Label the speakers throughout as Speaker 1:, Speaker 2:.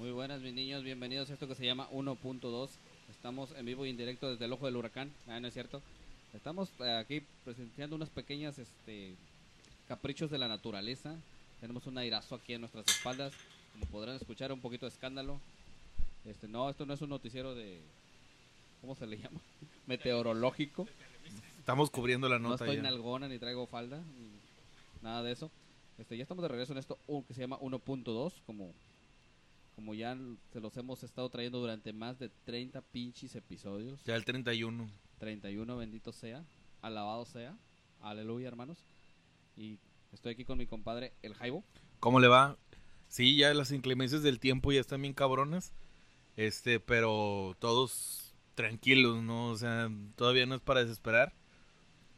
Speaker 1: Muy buenas, mis niños. Bienvenidos a esto que se llama 1.2. Estamos en vivo y en directo desde el ojo del huracán. Ah, no es cierto. Estamos eh, aquí presenciando unas pequeñas este, caprichos de la naturaleza. Tenemos un airazo aquí en nuestras espaldas. Como podrán escuchar, un poquito de escándalo. Este, no, esto no es un noticiero de. ¿Cómo se le llama? Meteorológico.
Speaker 2: Estamos cubriendo la
Speaker 1: No
Speaker 2: nota
Speaker 1: estoy
Speaker 2: ya.
Speaker 1: nalgona ni traigo falda. ni Nada de eso. Este, ya estamos de regreso en esto que se llama 1.2. Como, como ya se los hemos estado trayendo durante más de 30 pinches episodios.
Speaker 2: Ya el 31.
Speaker 1: 31, bendito sea. Alabado sea. Aleluya, hermanos. Y estoy aquí con mi compadre, el Jaibo.
Speaker 2: ¿Cómo le va? Sí, ya las inclemencias del tiempo ya están bien cabronas. Este, pero todos tranquilos, ¿no? O sea, todavía no es para desesperar.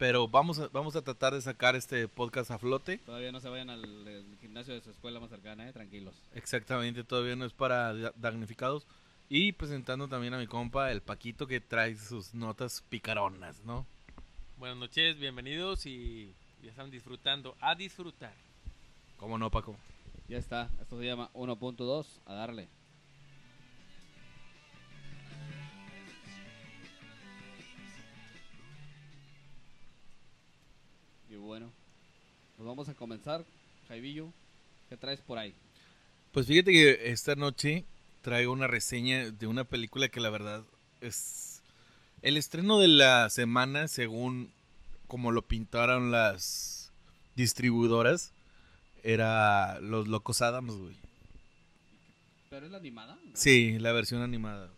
Speaker 2: Pero vamos a, vamos a tratar de sacar este podcast a flote.
Speaker 1: Todavía no se vayan al, gimnasio de su escuela más cercana, eh, tranquilos.
Speaker 2: Exactamente, todavía no es para da- damnificados. Y presentando también a mi compa, el Paquito, que trae sus notas picaronas, ¿no?
Speaker 3: Buenas noches, bienvenidos y ya están disfrutando. A disfrutar.
Speaker 2: ¿Cómo no, Paco?
Speaker 1: Ya está, esto se llama 1.2, a darle. Y bueno, pues vamos a comenzar. Jaibillo, ¿qué traes por ahí?
Speaker 2: Pues fíjate que esta noche traigo una reseña de una película que la verdad es el estreno de la semana según como lo pintaron las distribuidoras era Los Locos Adams, güey.
Speaker 1: ¿Pero es la animada?
Speaker 2: Sí, la versión animada.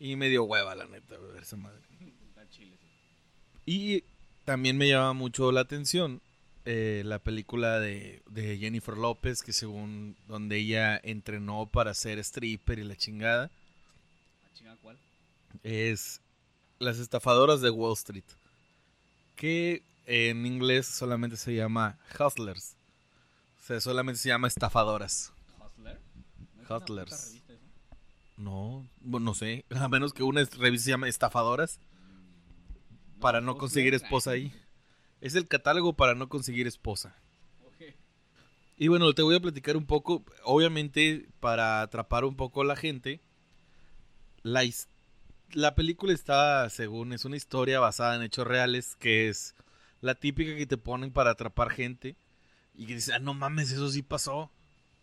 Speaker 2: Y me dio hueva, la neta, ver esa madre.
Speaker 1: Chile, sí.
Speaker 2: Y también me llama mucho la atención eh, la película de, de Jennifer López, que según donde ella entrenó para ser stripper y la chingada,
Speaker 1: ¿A chingar cuál?
Speaker 2: es Las estafadoras de Wall Street, que en inglés solamente se llama Hustlers. O sea, solamente se llama estafadoras.
Speaker 1: ¿Hustler? ¿No
Speaker 2: Hustlers.
Speaker 1: revista?
Speaker 2: No, no sé, a menos que una revista se llame Estafadoras para no conseguir esposa ahí. Es el catálogo para no conseguir esposa. Y bueno, te voy a platicar un poco, obviamente para atrapar un poco a la gente. La, la película está, según, es una historia basada en hechos reales, que es la típica que te ponen para atrapar gente. Y que dices, ah, no mames, eso sí pasó.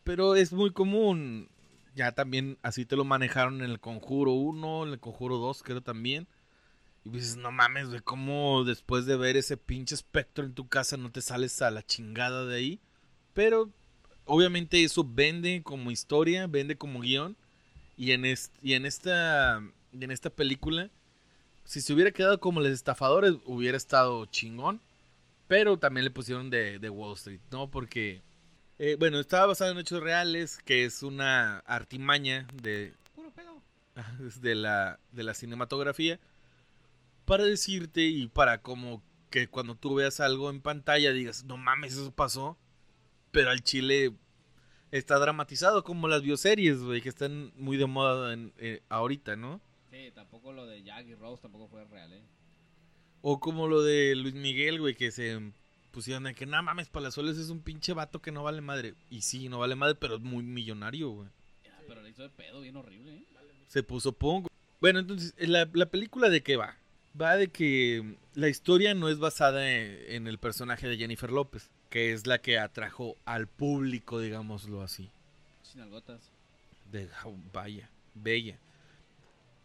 Speaker 2: Pero es muy común. Ya también así te lo manejaron en el Conjuro 1, en el Conjuro 2, creo también. Y dices, no mames, güey, cómo después de ver ese pinche espectro en tu casa no te sales a la chingada de ahí. Pero obviamente eso vende como historia, vende como guion. Y en, est- y en, esta, y en esta película, si se hubiera quedado como los estafadores, hubiera estado chingón. Pero también le pusieron de, de Wall Street, ¿no? Porque, eh, bueno, estaba basado en hechos reales, que es una artimaña de,
Speaker 1: Puro pedo.
Speaker 2: de la, de la cinematografía para decirte y para como que cuando tú veas algo en pantalla digas, no mames, eso pasó, pero al chile está dramatizado como las bioseries, güey, que están muy de moda en- eh, ahorita, ¿no?
Speaker 1: Sí, tampoco lo de Jack y Rose tampoco fue real, ¿eh?
Speaker 2: O como lo de Luis Miguel, güey, que se pusieron de que, no mames, Palazuelos es un pinche vato que no vale madre. Y sí, no vale madre, pero es muy millonario, güey.
Speaker 1: Ya, pero le hizo de pedo bien horrible, ¿eh?
Speaker 2: se puso pongo. Bueno, entonces, la, la película de qué va? Va de que la historia no es basada en, en el personaje de Jennifer López, que es la que atrajo al público, digámoslo así.
Speaker 1: Sin algotas.
Speaker 2: De oh, vaya, bella.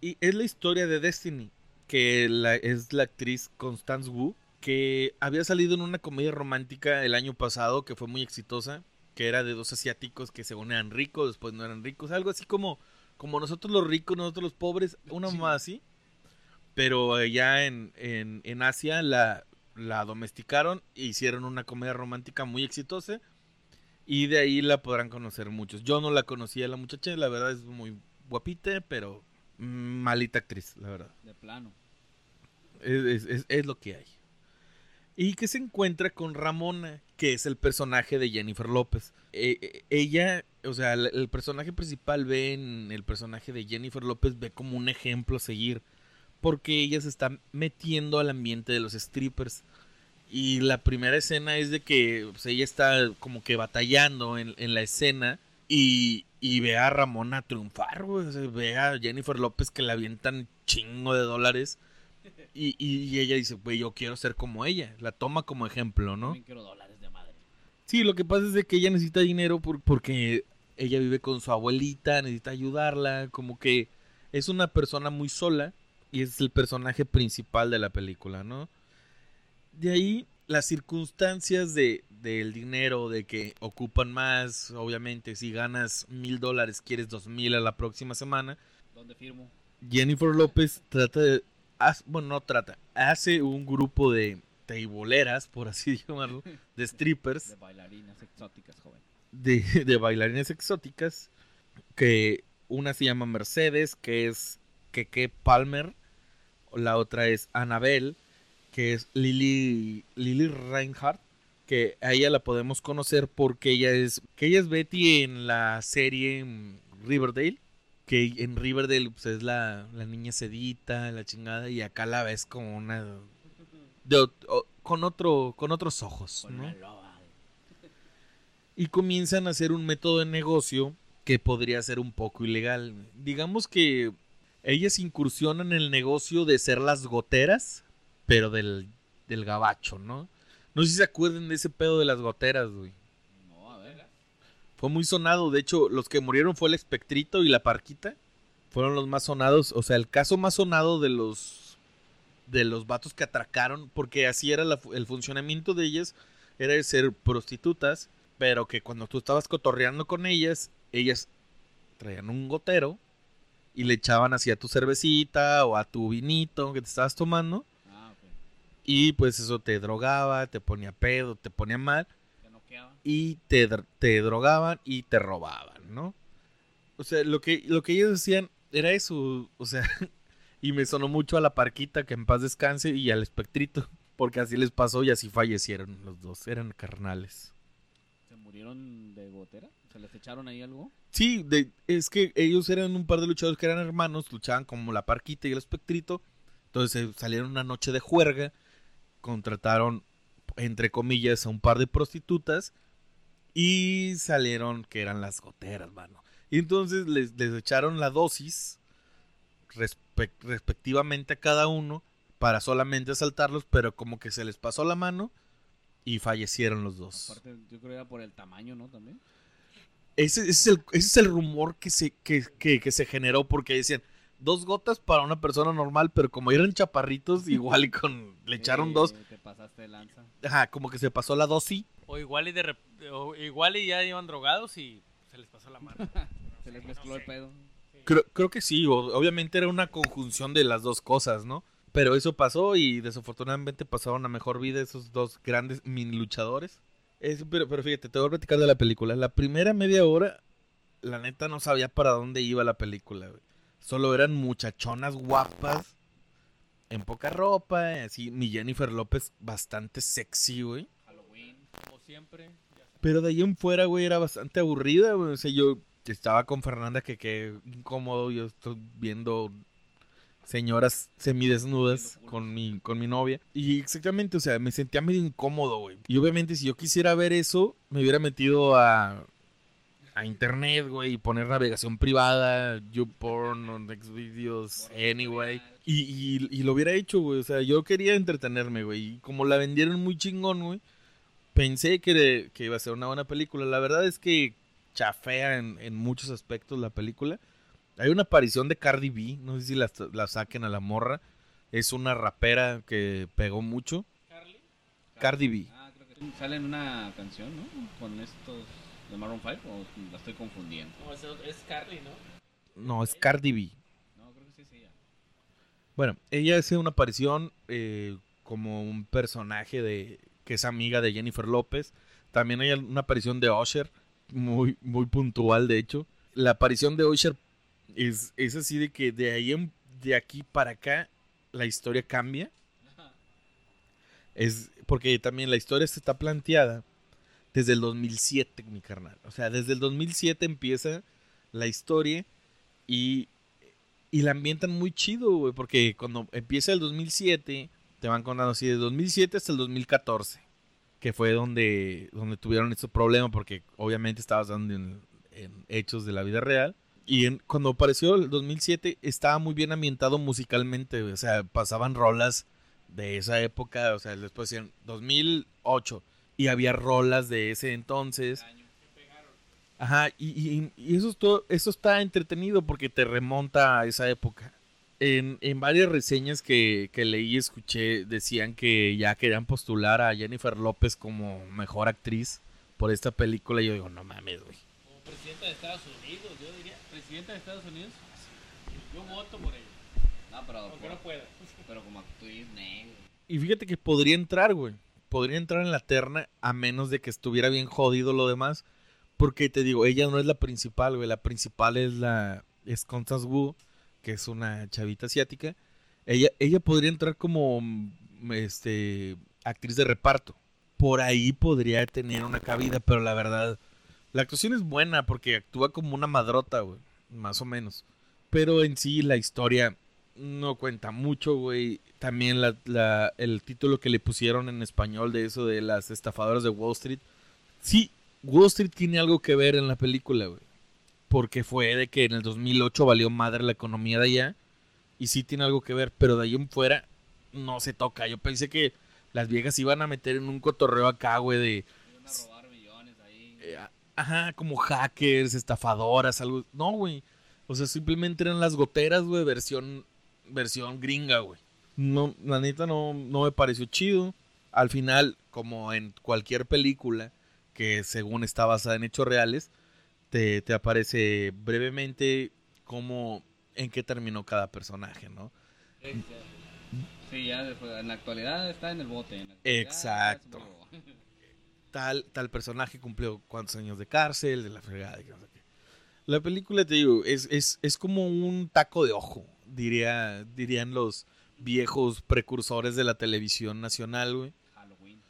Speaker 2: Y es la historia de Destiny, que la- es la actriz Constance Wu, que había salido en una comedia romántica el año pasado que fue muy exitosa, que era de dos asiáticos que según eran ricos, después no eran ricos, algo así como, como nosotros los ricos, nosotros los pobres, una
Speaker 1: Sí.
Speaker 2: más así. Pero allá en, en, en Asia la, la domesticaron e hicieron una comedia romántica muy exitosa. Y de ahí la podrán conocer muchos. Yo no la conocía la muchacha, la verdad es muy guapita, pero malita actriz, la verdad.
Speaker 1: De plano.
Speaker 2: Es, es- es- lo que hay. Y que se encuentra con Ramona, que es el personaje de Jennifer López. Eh, eh, ella, o sea, el, el personaje principal ve en el personaje de Jennifer López, ve como un ejemplo a seguir. Porque ella se está metiendo al ambiente de los strippers. Y la primera escena es de que pues, ella está como que batallando en, en la escena. Y, y ve a Ramona triunfar, güey. O sea, ve a Jennifer López que le avientan chingo de dólares. Y, y- y ella dice, güey, yo quiero ser como ella. La toma como ejemplo, ¿no?
Speaker 1: También quiero dólares de madre.
Speaker 2: Sí, lo que pasa es de que ella necesita dinero por- porque ella vive con su abuelita, necesita ayudarla, como que es una persona muy sola y es el personaje principal de la película, ¿no? De ahí las circunstancias de, del dinero, de que ocupan más, obviamente, si ganas mil dólares, quieres dos mil a la próxima semana.
Speaker 1: ¿Dónde firmo?
Speaker 2: Jennifer López trata de, haz- bueno, no trata, hace un grupo de teiboleras, por así llamarlo, de strippers
Speaker 1: De bailarinas exóticas, joven.
Speaker 2: de, de bailarines exóticas que una se llama Mercedes que es Keke Palmer la otra es Annabelle que es Lily Lily Reinhardt que a ella la podemos conocer porque ella es que ella es Betty en la serie mm, Riverdale que en Riverdale pues, es la, la niña sedita la chingada y acá la ves como una de ot- o- con otro con otros ojos y comienzan a hacer un método de negocio que podría ser un poco ilegal. Digamos que ellas incursionan en el negocio de ser las goteras, pero del, del gabacho, ¿no? No sé si se acuerdan de ese pedo de las goteras, güey.
Speaker 1: No, a ver.
Speaker 2: Fue muy sonado. De hecho, los que murieron fue el espectrito y la parquita. Fueron los más sonados. O sea, el caso más sonado de los de los vatos que atracaron. Porque así era la el funcionamiento de ellas. Era de ser prostitutas. Pero que cuando tú estabas cotorreando con ellas, ellas traían un gotero. Y le echaban así a tu cervecita o a tu vinito que te estabas tomando.
Speaker 1: Ah, ok.
Speaker 2: Y pues eso te drogaba, te ponía pedo, te ponía mal
Speaker 1: Te noqueaba.
Speaker 2: y te, te drogaban y te robaban, ¿no? O sea, lo que, lo que ellos decían era eso, o sea, y me sonó mucho a la parquita que en paz descanse y al espectrito, porque así les pasó y así fallecieron los dos, eran carnales.
Speaker 1: ¿Se murieron de gotera? ¿Se les echaron ahí algo?
Speaker 2: Sí, de- es que ellos eran un par de luchadores que eran hermanos, luchaban como la parquita y el espectrito, entonces eh, salieron una noche de juerga, contrataron, entre comillas, a un par de prostitutas y salieron que eran las goteras, mano. Y entonces les, les echaron la dosis respe- respectivamente a cada uno para solamente asaltarlos, pero como que se les pasó la mano y fallecieron los dos.
Speaker 1: Aparte, yo creo que era por el tamaño, ¿no? También.
Speaker 2: Ese, ese es, el, ese es el rumor que se, que, que- que se generó porque decían dos gotas para una persona normal, pero como eran chaparritos, igual y con le echaron dos,
Speaker 1: Te pasaste de lanza.
Speaker 2: ajá, como que se pasó la dosis.
Speaker 3: O igual y de rep- o igual y ya iban drogados y se les pasó la mano.
Speaker 1: Se les mezcló
Speaker 3: no
Speaker 1: el
Speaker 3: sé.
Speaker 1: pedo.
Speaker 2: Creo, creo que sí, obviamente era una conjunción de las dos cosas, ¿no? Pero eso pasó y desafortunadamente pasaron a mejor vida esos dos grandes mini luchadores. Es- pero, pero fíjate, te voy a platicar de la película. La primera media hora, la neta no sabía para dónde iba la película, güey. Solo eran muchachonas guapas, en poca ropa, así, mi Jennifer López bastante sexy, güey.
Speaker 1: Halloween.
Speaker 3: O siempre.
Speaker 2: Pero de ahí en fuera, güey, era bastante aburrida, güey. O sea, yo estaba con Fernanda que qué incómodo. Yo estoy viendo señoras semidesnudas con mi, con mi novia. Y exactamente, o sea, me sentía medio incómodo, güey. Y obviamente si yo quisiera ver eso, me hubiera metido a, a internet, güey, y poner navegación privada, YouPorn, Xvideos, Anyway. Y, y, y lo hubiera hecho, güey. O sea, yo quería entretenerme, güey. Y como la vendieron muy chingón, güey, pensé que, que iba a ser una buena película. La verdad es que chafea en, en muchos aspectos la película. Hay una aparición de Cardi B, no sé si la, la saquen a la morra. Es una rapera que pegó mucho.
Speaker 3: Carly.
Speaker 2: Cardi B.
Speaker 1: Ah, creo que sale en una canción, ¿no? Con estos de Maroon 5 o la estoy confundiendo.
Speaker 3: No, es, es Carly, ¿no?
Speaker 2: No, es Cardi B.
Speaker 1: No, creo que sí, sí. ya.
Speaker 2: Bueno, ella hace una aparición eh, como un personaje de que es amiga de Jennifer López. También hay una aparición de Usher, muy, muy puntual, de hecho. La aparición de Usher es, es así de que de ahí en- de aquí para acá la historia cambia. Es porque también la historia se está planteada desde el 2007, mi carnal. O sea, desde el 2007 empieza la historia y, y la ambientan muy chido, güey, porque cuando empieza el 2007 te van contando así de 2007 hasta el 2014, que fue donde donde tuvieron estos problemas porque obviamente estabas dando en, hechos de la vida real. Y en- cuando apareció el 2007 estaba muy bien ambientado musicalmente, o sea, pasaban rolas de esa época, o sea, después decían 2008 y había rolas de ese entonces. Ajá, y, y- eso, es todo, eso está entretenido porque te remonta a esa época. En, en varias reseñas que, que leí y escuché decían que ya querían postular a Jennifer López como mejor actriz por esta película y yo digo, no mames, güey.
Speaker 3: Como presidenta de Estados Unidos, yo diría. ¿Presidenta de Estados Unidos? Yo voto por ella.
Speaker 1: No, pero,
Speaker 3: Aunque no pueda.
Speaker 1: pero como actriz, negro.
Speaker 2: Y fíjate que podría entrar, güey. Podría entrar en la terna a menos de que estuviera bien jodido lo demás. Porque te digo, ella no es la principal, güey. La principal es la. Es Constance Wu, que es una chavita asiática. Ella, ella podría entrar como. mm, Este. Actriz de reparto. Por ahí podría tener una cabida, pero la verdad. La actuación es buena porque actúa como una madrota, güey. Más o menos. Pero en sí la historia no cuenta mucho, güey. También la, la- el título que le pusieron en español de eso de las estafadoras de Wall Street. Sí, Wall Street tiene algo que ver en la película, güey. Porque fue de que en el 2008 valió madre la economía de allá. Y sí tiene algo que ver, pero de ahí en fuera no se toca. Yo pensé que las viejas iban a meter en un cotorreo acá, güey, de...
Speaker 1: Iban a robar millones ahí.
Speaker 2: eh, ajá, como hackers, estafadoras, algo... No, güey. O sea, simplemente eran las goteras, güey, versión, versión gringa, güey. No, la neta no, no me pareció chido. Al final, como en cualquier película que según está basada en hechos reales, te, te aparece brevemente cómo, en qué terminó cada personaje, ¿no?
Speaker 1: Sí, ya después, en la actualidad está en el bote. en la
Speaker 2: Exacto. Tal, tal personaje cumplió cuántos años de cárcel, de la fregada, que no sé qué. La película, te digo, es, es, es como un taco de ojo, diría, dirían los viejos precursores de la televisión nacional, güey.
Speaker 1: Halloween.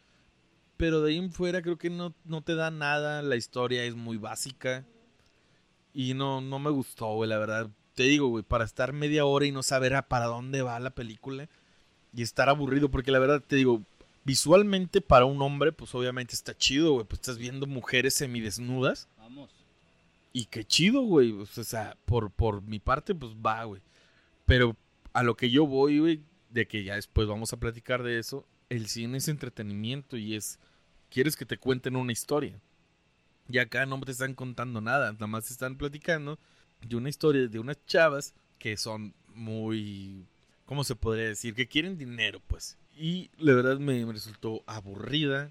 Speaker 2: Pero de ahí en fuera creo que no, no te da nada, la historia es muy básica. Y no, no me gustó, güey, la verdad. Te digo, güey, para estar media hora y no saber a para dónde va la película y estar aburrido, porque la verdad te digo, visualmente para un hombre, pues obviamente está chido, güey, pues estás viendo mujeres semidesnudas
Speaker 1: Vamos.
Speaker 2: y qué chido, güey, pues, o sea, por, por mi parte, pues va, güey. Pero a lo que yo voy, güey, de que ya después vamos a platicar de eso, el cine es entretenimiento y es, quieres que te cuenten una historia. Y acá no te están contando nada, nada más te están platicando de una historia de unas chavas que son muy, ¿cómo se podría decir? Que quieren dinero, pues. Y la verdad me, me resultó aburrida,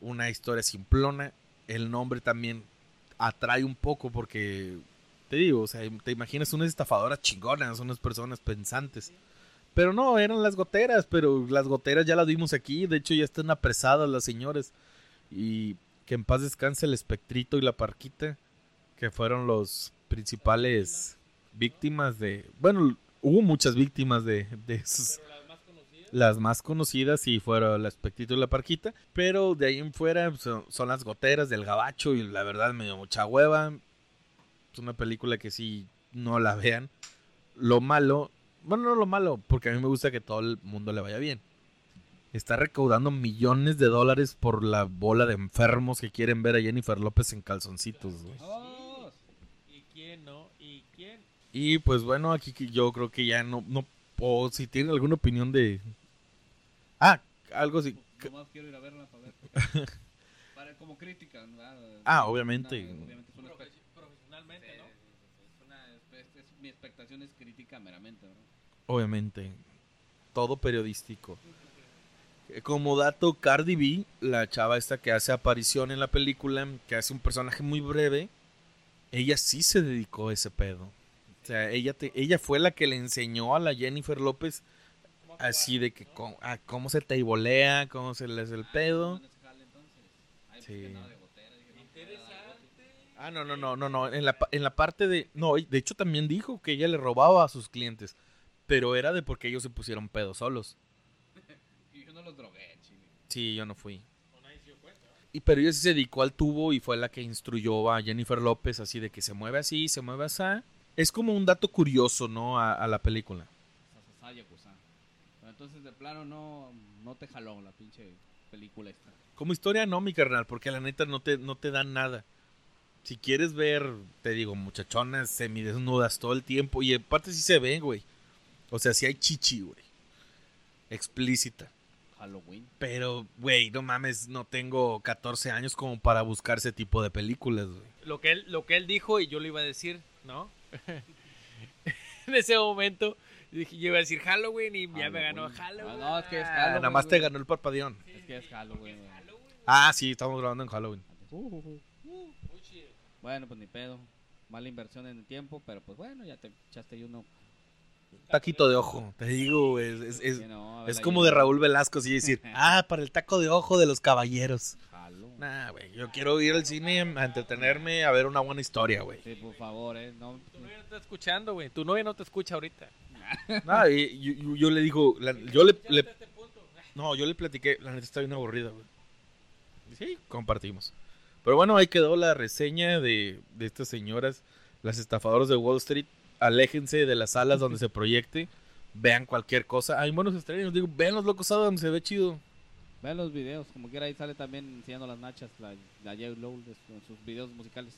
Speaker 2: una historia simplona, el nombre también atrae un poco porque, te digo, o sea, te imaginas unas estafadoras chingonas, unas personas pensantes. Pero no, eran las goteras, pero las goteras ya las vimos aquí, de hecho ya están apresadas las señoras. Y que en paz descanse el espectrito y la parquita, que fueron los principales víctimas de... Bueno, hubo muchas víctimas de, de esos...
Speaker 3: Las más conocidas.
Speaker 2: Sí fueron el espectrito y la parquita, pero de ahí en fuera pues, son, son las goteras del gabacho y la verdad me dio mucha hueva. Es una película que sí no la vean. Lo malo, bueno, no lo malo, porque a mí me gusta que todo el mundo le vaya bien. Está recaudando millones de dólares por la bola de enfermos que quieren ver a Jennifer López en calzoncitos. güey.
Speaker 3: ¿Y quién no? ¿Y quién?
Speaker 2: Y pues bueno, aquí yo creo que ya no, no, o si tienen alguna opinión de... Ah, algo así.
Speaker 1: Nomás quiero ir a verla para ver. para, como crítica. ¿verdad?
Speaker 2: Ah, obviamente.
Speaker 1: Una- obviamente una
Speaker 3: Profe- Profesionalmente,
Speaker 1: sí,
Speaker 3: ¿no?
Speaker 1: es una es- mi expectación es crítica meramente, ¿verdad?
Speaker 2: Obviamente. Todo periodístico. Eh, Como dato, Cardi B, la chava esta que hace aparición en la película, que hace un personaje muy breve, ella sí se dedicó a ese pedo. O sea, ella, te- ella fue la que le enseñó a la Jennifer López. Así de que cómo, ah, cómo se teibolea, cómo se le hace el pedo. Sí. Ah, no, no, no, no, no. En la, en la parte de. No, de hecho también dijo que ella le robaba a sus clientes. Pero era de porque ellos se pusieron pedos solos.
Speaker 1: Y yo no los drogué, chile.
Speaker 2: Sí, yo no fui. Y pero ella sí se dedicó al tubo y fue la que instruyó a Jennifer López así de que se mueve así, se mueve así. Es como un dato curioso, ¿no? A, a la película.
Speaker 1: Entonces, de plano, no, no te jaló la pinche película esta.
Speaker 2: Como historia no, mi carnal, porque la neta no te, no te dan nada. Si quieres ver, te digo, muchachonas semidesnudas todo el tiempo. Y aparte sí se ven, güey. O sea, sí hay chichi, güey. Explícita.
Speaker 1: Halloween.
Speaker 2: Pero, güey, no mames, no tengo 14 años como para buscar ese tipo de películas, güey.
Speaker 4: Lo que él, lo que él dijo y yo le iba a decir, ¿no? en ese momento dije, yo iba a decir Halloween y ya me ganó
Speaker 1: Halloween. Ah, no, es que es
Speaker 2: Ah,
Speaker 1: Halloween.
Speaker 2: nada más te ganó el parpadeón.
Speaker 1: Es que es Halloween.
Speaker 2: Ah, sí, estamos grabando en Halloween.
Speaker 4: Muy chido.
Speaker 1: Bueno, pues ni pedo. Mala inversión en el tiempo, pero pues bueno, ya te echaste ahí uno.
Speaker 2: Taquito de ojo, te digo, güey, es, es, es-
Speaker 1: Sí, no,
Speaker 2: como de Raúl Velasco, así decir, ah, para el taco de ojo de los caballeros. Nah, güey, yo quiero ir al cine a entretenerme, a ver una buena historia, güey.
Speaker 1: Sí, por favor, eh. No,
Speaker 4: Tu novia no te está escuchando, güey. Tu novia no te escucha ahorita.
Speaker 2: Nah, y yo, yo- yo le digo, la- yo le, le- no, yo le platiqué, la neta está bien aburrida, güey. Sí, compartimos. Pero bueno, ahí quedó la reseña de, de estas señoras, las estafadoras de Wall Street. Aléjense de las salas donde se proyecte, vean cualquier cosa. Hay buenos estrenos, digo, vean los locos Adams, se ve chido.
Speaker 1: Vean los videos, como quiera ahí sale también enseñando las nachas, la, la J. En sus videos musicales.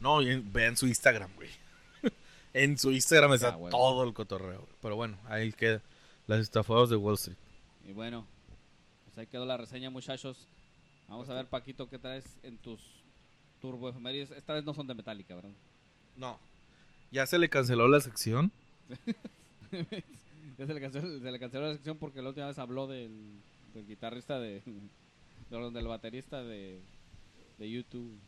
Speaker 2: No, vean su Instagram, güey. En su Instagram está
Speaker 1: Ah,
Speaker 2: todo el cotorreo. Pero bueno, ahí queda las estafadoras de Wall Street.
Speaker 1: Y bueno, pues ahí quedó la reseña, muchachos. Vamos a ver, Paquito, qué traes en tus turbo efemérides. Esta vez no son de Metallica, ¿verdad?
Speaker 2: No. Ya se le canceló la sección.
Speaker 1: Ya se le, canceló, se le canceló la sección porque la última vez habló del, del guitarrista de. del baterista de, de YouTube.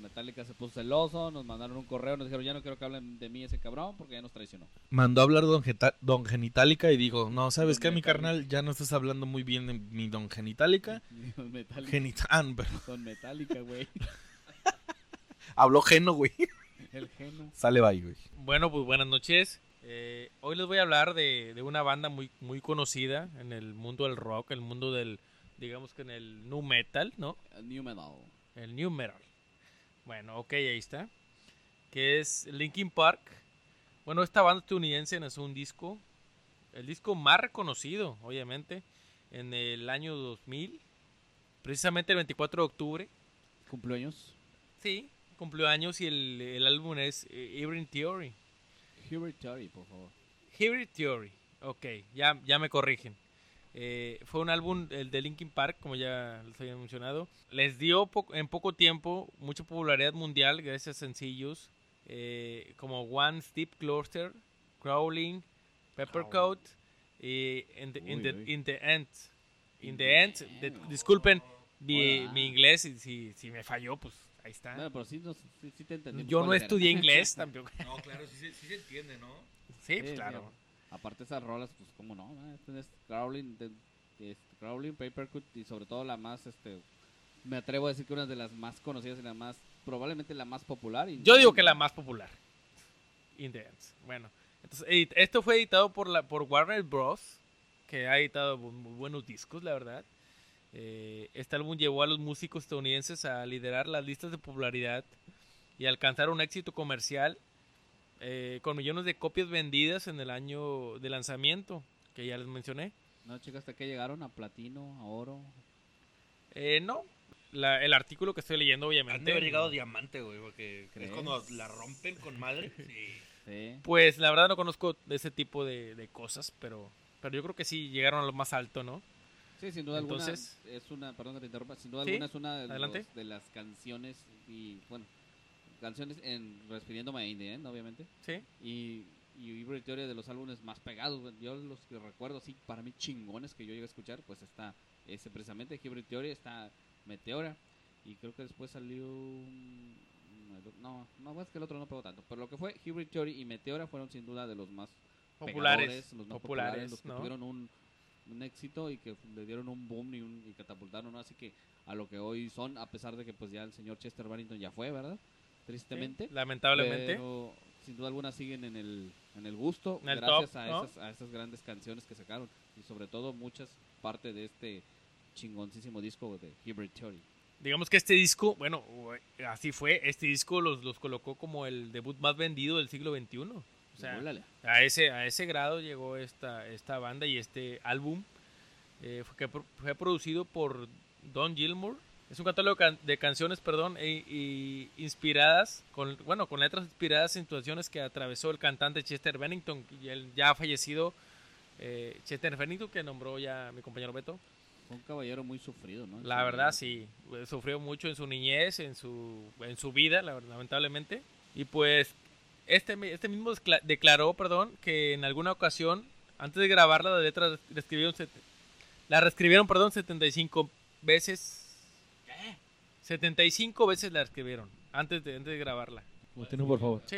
Speaker 1: Metallica se puso celoso, nos mandaron un correo, nos dijeron ya no quiero que hablen de mí ese cabrón porque ya nos traicionó.
Speaker 2: Mandó a hablar Don, Geta- Don Genitalica y dijo, no, ¿sabes
Speaker 1: Don
Speaker 2: qué, mi carnal? Ya no estás hablando muy bien de mi Don Genitalica.
Speaker 1: Son Metallica,
Speaker 2: Genitan, pero
Speaker 1: son Metallica, güey.
Speaker 2: habló Geno, güey.
Speaker 1: El geno.
Speaker 2: Sale bye, güey.
Speaker 4: Bueno, pues buenas noches. Eh, hoy les voy a hablar de, de una banda muy, muy conocida en el mundo del rock, el mundo del, digamos que en el nu metal, ¿no?
Speaker 1: New Metal.
Speaker 4: El new metal. Bueno, ok, ahí está. Que es Linkin Park. Bueno, esta banda estadounidense lanzó un disco, el disco más reconocido, obviamente, en el año 2000, precisamente el 24 de octubre.
Speaker 1: Cumpleaños.
Speaker 4: Sí, cumplió años y el, el álbum es eh, Hybrid Theory.
Speaker 1: Hubert Theory, por favor.
Speaker 4: Hybrid Theory. Ok, ya, ya me corrigen. Eh, fue un álbum, el de Linkin Park, como ya les había mencionado. Les dio po- en poco tiempo mucha popularidad mundial gracias a sencillos eh, como One Step Closer, Crawling, Peppercoat y In the, in the, in the End. In the End. de- disculpen mi, mi inglés, y si, si me falló, pues ahí está.
Speaker 1: Bueno, pero sí, nos- sí, sí te entendí.
Speaker 4: Yo no estudié inglés tampoco.
Speaker 2: No, claro, sí, se entiende, ¿no?
Speaker 4: Sí,
Speaker 1: Sí,
Speaker 4: pues
Speaker 1: sí,
Speaker 4: claro.
Speaker 1: Aparte esas rolas, pues cómo no, ¿no? Este es Crawling, de, de- este, Crawling, Papercut y sobre todo la más, este, me atrevo a decir que una de las más conocidas y la más, probablemente la más popular. y-
Speaker 4: Yo digo que la más popular. In the. Bueno, entonces esto fue editado por la por Warner Bros. Que ha editado muy buenos discos, la verdad. Eh, este álbum llevó a los músicos estadounidenses a liderar las listas de popularidad y alcanzar un éxito comercial eh, con millones de copias vendidas en el año de lanzamiento, que ya les mencioné.
Speaker 1: No, chicas, ¿hasta qué llegaron? ¿A platino? ¿A oro?
Speaker 4: Eh, no, la- el artículo que estoy leyendo,
Speaker 2: Han
Speaker 4: obviamente.
Speaker 2: de haber llegado a diamante, güey, porque
Speaker 1: ¿Crees?
Speaker 2: es cuando la rompen con madre. Sí.
Speaker 1: Sí.
Speaker 4: Pues la verdad no conozco de ese tipo de, de cosas, pero, pero yo creo que sí llegaron a lo más alto, ¿no?
Speaker 1: Sí, sin duda
Speaker 4: Entonces-
Speaker 1: alguna es una, perdón que te interrumpa, sin duda
Speaker 4: Sí,
Speaker 1: alguna es una de, los- de las canciones y, bueno, canciones en, refiriéndome a Indie End, obviamente,
Speaker 4: Sí.
Speaker 1: y, y Hybrid Theory de los álbumes más pegados, yo los que recuerdo así, para mí chingones que yo llegué a escuchar, pues está ese precisamente, Hybrid Theory, está Meteora, y creo que después salió, no, no, es que el otro no pegó tanto, pero lo que fue Hybrid Theory y Meteora fueron sin duda de los más
Speaker 4: Populares,
Speaker 1: los más
Speaker 4: populares,
Speaker 1: populares, los que
Speaker 4: ¿no?
Speaker 1: tuvieron un, un éxito y que le dieron un boom y, un, y catapultaron, ¿no? Así que a lo que hoy son, a pesar de que pues ya el señor Chester Barrington ya fue, ¿verdad? Tristemente.
Speaker 4: Sí, lamentablemente.
Speaker 1: Pero sin duda alguna siguen en el, en el gusto
Speaker 4: En el
Speaker 1: gracias
Speaker 4: top,
Speaker 1: a,
Speaker 4: ¿no?
Speaker 1: esas, a esas grandes canciones que sacaron y sobre todo muchas parte de este chingoncísimo disco de Hybrid Theory.
Speaker 4: Digamos que este disco, bueno, así fue, este disco los, los colocó como el debut más vendido del siglo XXI. O sea,
Speaker 1: Ólale.
Speaker 4: a ese, a ese grado llegó esta, esta banda y este álbum. eh, fue, que fue producido por Don Gilmour Es un catálogo can- de canciones, perdón, e- y inspiradas, con, bueno, con letras inspiradas en situaciones que atravesó el cantante Chester Bennington y el ya fallecido eh, Chester Bennington, que nombró ya mi compañero Beto.
Speaker 1: Fue un caballero muy sufrido, ¿no?
Speaker 4: La verdad, sí, eh, sufrió mucho en su niñez, en su, en su vida, lamentablemente. Y pues, este, este mismo declaró, perdón, que en alguna ocasión, antes de grabarla, la letra la escribieron, set- la reescribieron, perdón, 75 veces. 75 veces la escribieron, antes de, antes de grabarla.
Speaker 5: Por favor.
Speaker 4: Sí.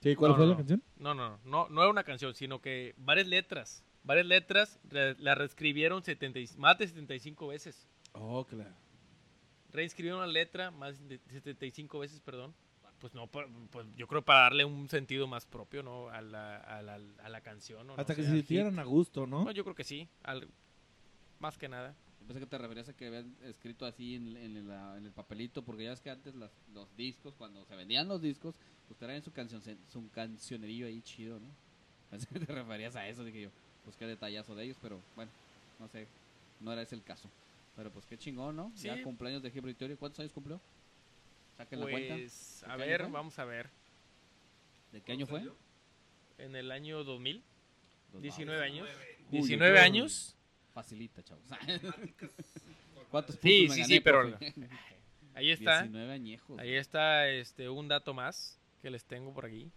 Speaker 5: Sí, ¿cuál
Speaker 4: No,
Speaker 5: fue
Speaker 4: no,
Speaker 5: la
Speaker 4: no.
Speaker 5: canción?
Speaker 4: No, no, no, no era una canción, sino que varias letras, varias letras re- la reescribieron 70 y- más de 75 veces.
Speaker 5: Oh, claro.
Speaker 4: Reescribieron la letra más de 75 veces, perdón. Pues no, pues yo creo para darle un sentido más propio, ¿no? A la, a la, a la canción.
Speaker 5: Hasta que se sintieran a gusto, ¿no?
Speaker 4: No, yo creo que sí. al- más que nada.
Speaker 1: Yo pensé que te referías a que habían escrito así en, en la- en el papelito, porque ya ves que antes las- los discos, cuando se vendían los discos, pues traían su, canción, su cancionerillo ahí chido, ¿no? Pensé que te referías a eso, dije yo, pues qué detallazo de ellos, pero bueno, no sé, no era ese el caso. Pero pues qué chingón, ¿no?
Speaker 4: Sí.
Speaker 1: Ya cumpleaños de Victoria, ¿cuántos años cumplió? Saquen la cuenta.
Speaker 4: Pues, a
Speaker 1: ¿De qué
Speaker 4: ver, vamos a ver.
Speaker 1: ¿De qué año fue?
Speaker 4: En el año 2000,
Speaker 1: Dos-
Speaker 4: 19 años.
Speaker 1: Uy,
Speaker 4: 19
Speaker 1: uy, uy.
Speaker 4: años.
Speaker 1: Facilita, chavos. ¿Cuántos puntos
Speaker 4: Sí,
Speaker 1: me
Speaker 4: sí,
Speaker 1: gané,
Speaker 4: sí, pero ahí está.
Speaker 1: 19 añejos.
Speaker 4: Ahí está este un dato más que les tengo por aquí.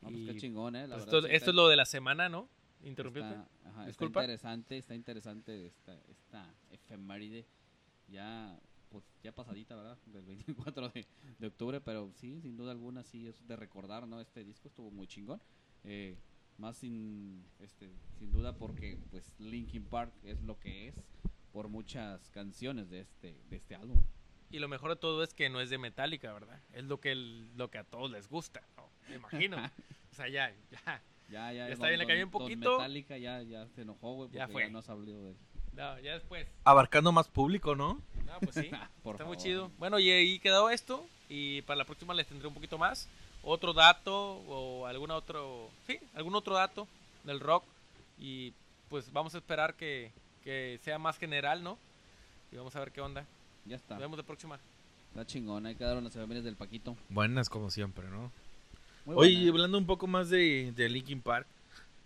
Speaker 1: No, pues
Speaker 4: y,
Speaker 1: qué chingón, ¿eh? La
Speaker 4: Pues
Speaker 1: verdad,
Speaker 4: esto esto es lo de la semana, ¿no? Interrumpirte.
Speaker 1: Está, ajá,
Speaker 4: Disculpa.
Speaker 1: está interesante, está interesante esta, esta efeméride. Ya, pues, ya pasadita, ¿verdad? Del 24 de, de octubre, pero sí, sin duda alguna, sí es de recordar, ¿no? Este disco estuvo muy chingón. Eh, más sin, este, sin duda porque, pues, Linkin Park es lo que es por muchas canciones de este, de este álbum.
Speaker 4: Y lo mejor de todo es que no es de Metallica, ¿verdad? Es lo que el- lo que a todos les gusta, ¿no? Me imagino. o sea, ya, ya.
Speaker 1: Ya, ya,
Speaker 4: Ya está bien, le cambié un poquito.
Speaker 1: Metallica ya, ya se enojó, güey, porque
Speaker 4: Ya
Speaker 1: ya,
Speaker 4: fue.
Speaker 1: no has hablado de él.
Speaker 4: No, ya después.
Speaker 2: Abarcando más público, ¿no?
Speaker 4: No, pues sí.
Speaker 1: Por
Speaker 4: Está muy chido. Bueno, y ahí quedó esto. Y para la próxima les tendré un poquito más. Otro dato o algún otro. Sí, algún otro dato del rock. Y pues vamos a esperar que, que sea más general, ¿no? Y vamos a ver qué onda.
Speaker 1: Ya está.
Speaker 4: Nos vemos la próxima.
Speaker 1: Está chingón, ahí quedaron las efemérides del Paquito.
Speaker 2: Buenas como siempre, ¿no?
Speaker 1: Muy
Speaker 2: Oye,
Speaker 1: buena.
Speaker 2: hablando un poco más de, de Linkin Park,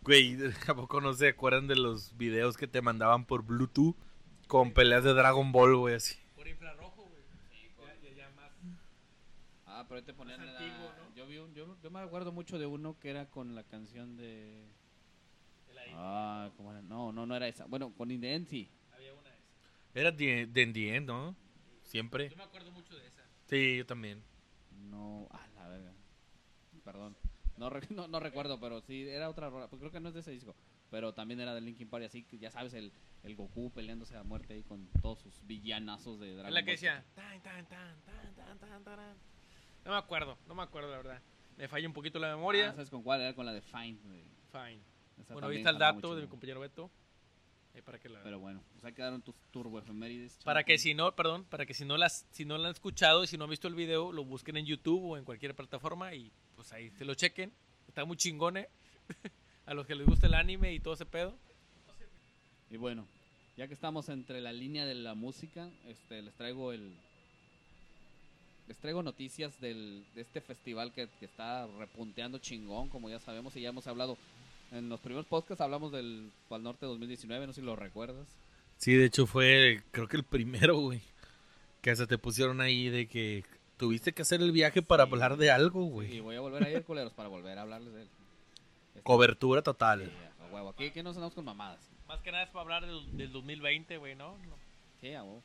Speaker 2: güey, ¿a poco no se acuerdan de los videos que te mandaban por Bluetooth con peleas de Dragon Ball, güey, así?
Speaker 4: Por infrarrojo, güey. Ya, ya, ya más.
Speaker 1: Ah, pero ahí te ponían
Speaker 4: Más
Speaker 1: la-
Speaker 4: antiguo, ¿no?
Speaker 1: Yo, vi un- yo, yo me acuerdo mucho de uno que era con la canción de...
Speaker 4: de la India.
Speaker 1: Ah, ¿cómo era? No, no, no era esa. Bueno, con Indien sí.
Speaker 4: Había una de esas.
Speaker 2: Era de, de In the End, ¿no? Siempre.
Speaker 4: Yo me acuerdo mucho de esa.
Speaker 2: Sí, yo también.
Speaker 1: No, ah, la verga. Perdón. No, re- no, no recuerdo, pero sí, era otra rola. Pues creo que no es de ese disco. Pero también era de Linkin Park, y así que ya sabes, el, el Goku peleándose a muerte ahí con todos sus villanazos de Dragon
Speaker 4: Es la que decía. Tan, tan, tan, tan, tan, tan, tan. No me acuerdo, no me acuerdo la verdad. Me falla un poquito la
Speaker 1: Ah,
Speaker 4: memoria.
Speaker 1: ¿Sabes con cuál? Era con la de Fine.
Speaker 4: Fine.
Speaker 1: Esa
Speaker 4: Bueno, ahí está el dato
Speaker 1: mucho,
Speaker 4: de mi compañero Beto. Ahí para que la
Speaker 1: Pero bueno, pues ahí quedaron tus turbo efemérides.
Speaker 4: Para que si no, perdón, para que si no las, si no la han escuchado y si no han visto el video, lo busquen en YouTube o en cualquier plataforma y pues ahí se lo chequen. Está muy chingone. A los que les gusta el anime y todo ese pedo.
Speaker 1: Y bueno, ya que estamos entre la línea de la música, este, les traigo el... Les traigo noticias del, de este festival que, que está repunteando chingón, como ya sabemos, y ya hemos hablado en los primeros podcasts, hablamos del Pal Norte 2019, no sé si lo recuerdas.
Speaker 2: Sí, de hecho fue, creo que el primero, güey. Que hasta te pusieron ahí de que tuviste que hacer el viaje para
Speaker 1: Sí.
Speaker 2: hablar de algo,
Speaker 1: Y
Speaker 2: güey.
Speaker 1: voy a volver a ir, culeros, para volver a hablarles de él. Este,
Speaker 2: Cobertura
Speaker 1: sí,
Speaker 2: total.
Speaker 1: a huevo. Aquí, aquí no sonamos con mamadas.
Speaker 4: Más que nada es para hablar del, del 2020, güey, ¿no? No.
Speaker 1: Sí, a huevo.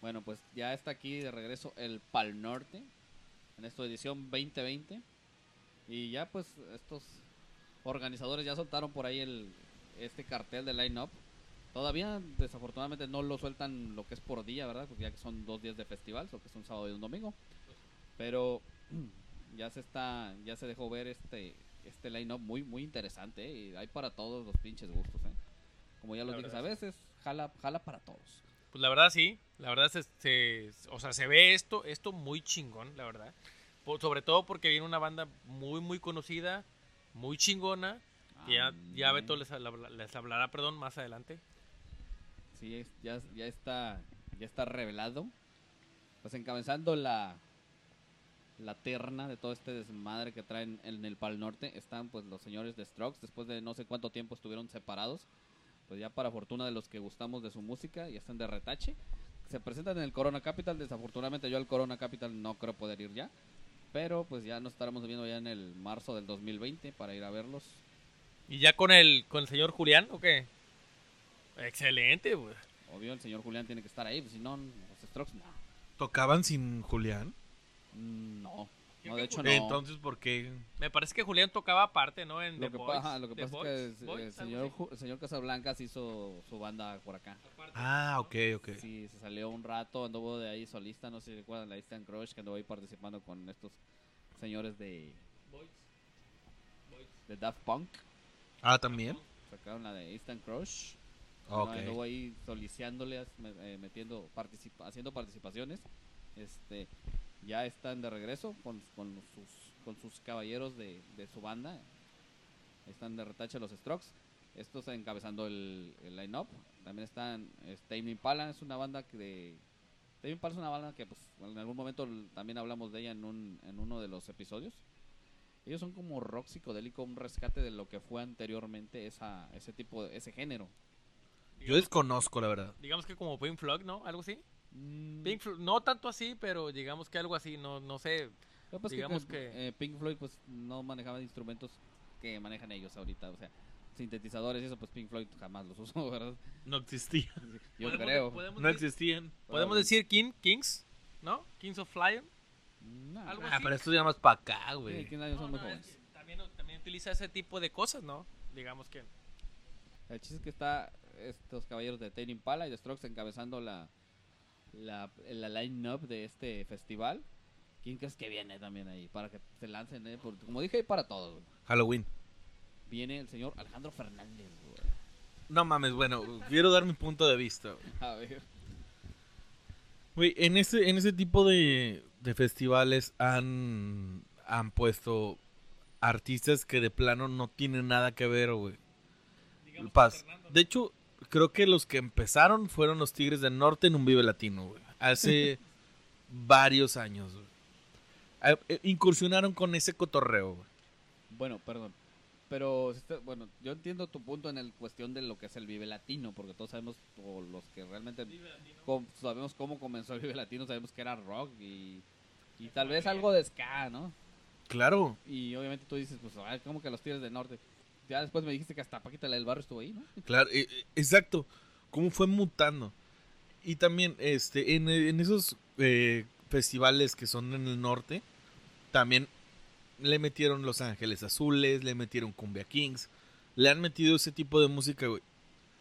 Speaker 1: Bueno, pues ya está aquí de regreso el Pal Norte en esta edición 2020. Y ya pues estos organizadores ya soltaron por ahí el este cartel de line-up. Todavía desafortunadamente no lo sueltan lo que es por día, ¿verdad? Porque ya que son dos días de festival, o que es un sábado y un domingo. Pero ya se está, ya se dejó ver este este line-up muy muy interesante ¿eh? y hay para todos los pinches gustos, ¿eh? Como ya lo dije a veces, jala, jala para todos.
Speaker 4: Pues la verdad sí, la verdad se, se- o sea, se ve esto, esto muy chingón, la verdad. Sobre todo porque viene una banda muy, muy conocida, muy chingona. ya, ya. Beto les, les hablará, perdón, más adelante.
Speaker 1: Sí, ya, ya está ya está revelado Pues encabezando la, la terna de todo este desmadre que traen en el Pal Norte están pues los señores de Strokes, después de no sé cuánto tiempo estuvieron separados, pues ya para fortuna de los que gustamos de su música, ya están de retache. Se presentan en el Corona Capital, desafortunadamente yo al Corona Capital no creo poder ir ya, pero pues ya nos estaremos viendo ya en el marzo del 2020 para ir a verlos.
Speaker 4: ¿Y ya con el, con el señor Julián o qué? Excelente, güey.
Speaker 1: Obvio, el señor Julián tiene que estar ahí, pues si no, los Strokes no.
Speaker 2: ¿Tocaban sin Julián?
Speaker 1: Mm, No, no,
Speaker 4: creo
Speaker 1: de hecho
Speaker 4: que-
Speaker 1: no.
Speaker 2: Entonces, ¿por qué?
Speaker 4: Me parece que Julián tocaba aparte, ¿no? En
Speaker 1: lo
Speaker 4: The
Speaker 1: que,
Speaker 4: Boys.
Speaker 1: pasa, lo que
Speaker 4: The
Speaker 1: pasa
Speaker 4: Boys,
Speaker 1: es que
Speaker 4: Boys,
Speaker 1: el señor, el señor Casablancas hizo su banda por acá.
Speaker 2: Ah, ok, ok.
Speaker 1: Sí, se salió un rato, anduvo de ahí solista, no sé si recuerdan la Instant Crush, que anduvo ahí participando con estos señores de,
Speaker 4: Boys. Boys.
Speaker 1: de Daft Punk.
Speaker 2: Ah, también.
Speaker 1: Sacaron la de Instant Crush.
Speaker 2: Ok.
Speaker 1: Bueno, Anduvo ahí soliciándole, eh, metiendo, participa- haciendo participaciones. Este, ya están de regreso con, con sus, con sus caballeros de, de su banda. Están de retache los Strokes. Estos encabezando el, el line-up. También están eh, Tame Impala, es una banda que de... Tame Impala es una banda que pues, en algún momento también hablamos de ella en, un, en uno de los episodios. Ellos son como rock psicodélico, un rescate de lo que fue anteriormente esa, ese tipo de, ese género.
Speaker 2: Yo desconozco, la verdad.
Speaker 4: Digamos que como Pink Floyd, ¿no? Algo así.
Speaker 1: Mm,
Speaker 4: Pink Floyd, no tanto así, pero digamos que algo así, no, no sé.
Speaker 1: Lo que pasa es
Speaker 4: digamos
Speaker 1: que,
Speaker 4: que-
Speaker 1: eh, Pink Floyd pues no manejaba instrumentos que manejan ellos ahorita, o sea, sintetizadores y eso pues Pink Floyd jamás los usó, ¿verdad?
Speaker 2: No existían.
Speaker 1: Yo
Speaker 4: Podemos-
Speaker 1: creo.
Speaker 4: Podemos,
Speaker 2: No existían.
Speaker 4: podemos decir King, Kings, ¿no? Kings of Lion.
Speaker 1: No,
Speaker 4: algo
Speaker 2: Ah,
Speaker 4: así.
Speaker 2: pero esto ya más para acá, güey.
Speaker 1: quién sabe, son
Speaker 4: No,
Speaker 1: muy
Speaker 4: no,
Speaker 1: jóvenes.
Speaker 4: es- también, también utiliza ese tipo de cosas, ¿no? Digamos que.
Speaker 1: El chiste es que está estos caballeros de Tame Impala y de Strokes encabezando la la, la line-up de este festival. ¿Quién crees que viene también ahí? Para que se lancen, ¿eh? Por- como dije, para todos. güey.
Speaker 2: Halloween.
Speaker 1: Viene el señor Alejandro Fernández, güey.
Speaker 2: No mames, bueno, quiero dar mi punto de vista. güey.
Speaker 1: A ver.
Speaker 2: Güey, en ese, en ese tipo de, de festivales han, han puesto artistas que de plano no tienen nada que ver, güey. Paz. De hecho, creo que los que empezaron fueron los Tigres del Norte en un Vive Latino, güey. Hace varios años, güey. Ah, eh, Incursionaron con ese cotorreo, güey.
Speaker 1: Bueno, perdón. Pero, bueno, yo entiendo tu punto en el cuestión de lo que es el Vive Latino, porque todos sabemos, o los que realmente sabemos cómo comenzó el Vive Latino, sabemos que era rock y, y tal vez algo de ska, ¿no?
Speaker 2: Claro.
Speaker 1: Y obviamente tú dices, pues, ay, ¿cómo que los Tigres del Norte? Ya después me dijiste que hasta Paquita la del Barrio estuvo ahí, ¿no?
Speaker 2: Claro, eh, eh, exacto. Cómo fue mutando. Y también, este, en, en esos eh, festivales que son en el norte, también le metieron Los Ángeles Azules, le metieron Cumbia Kings, le han metido ese tipo de música, güey.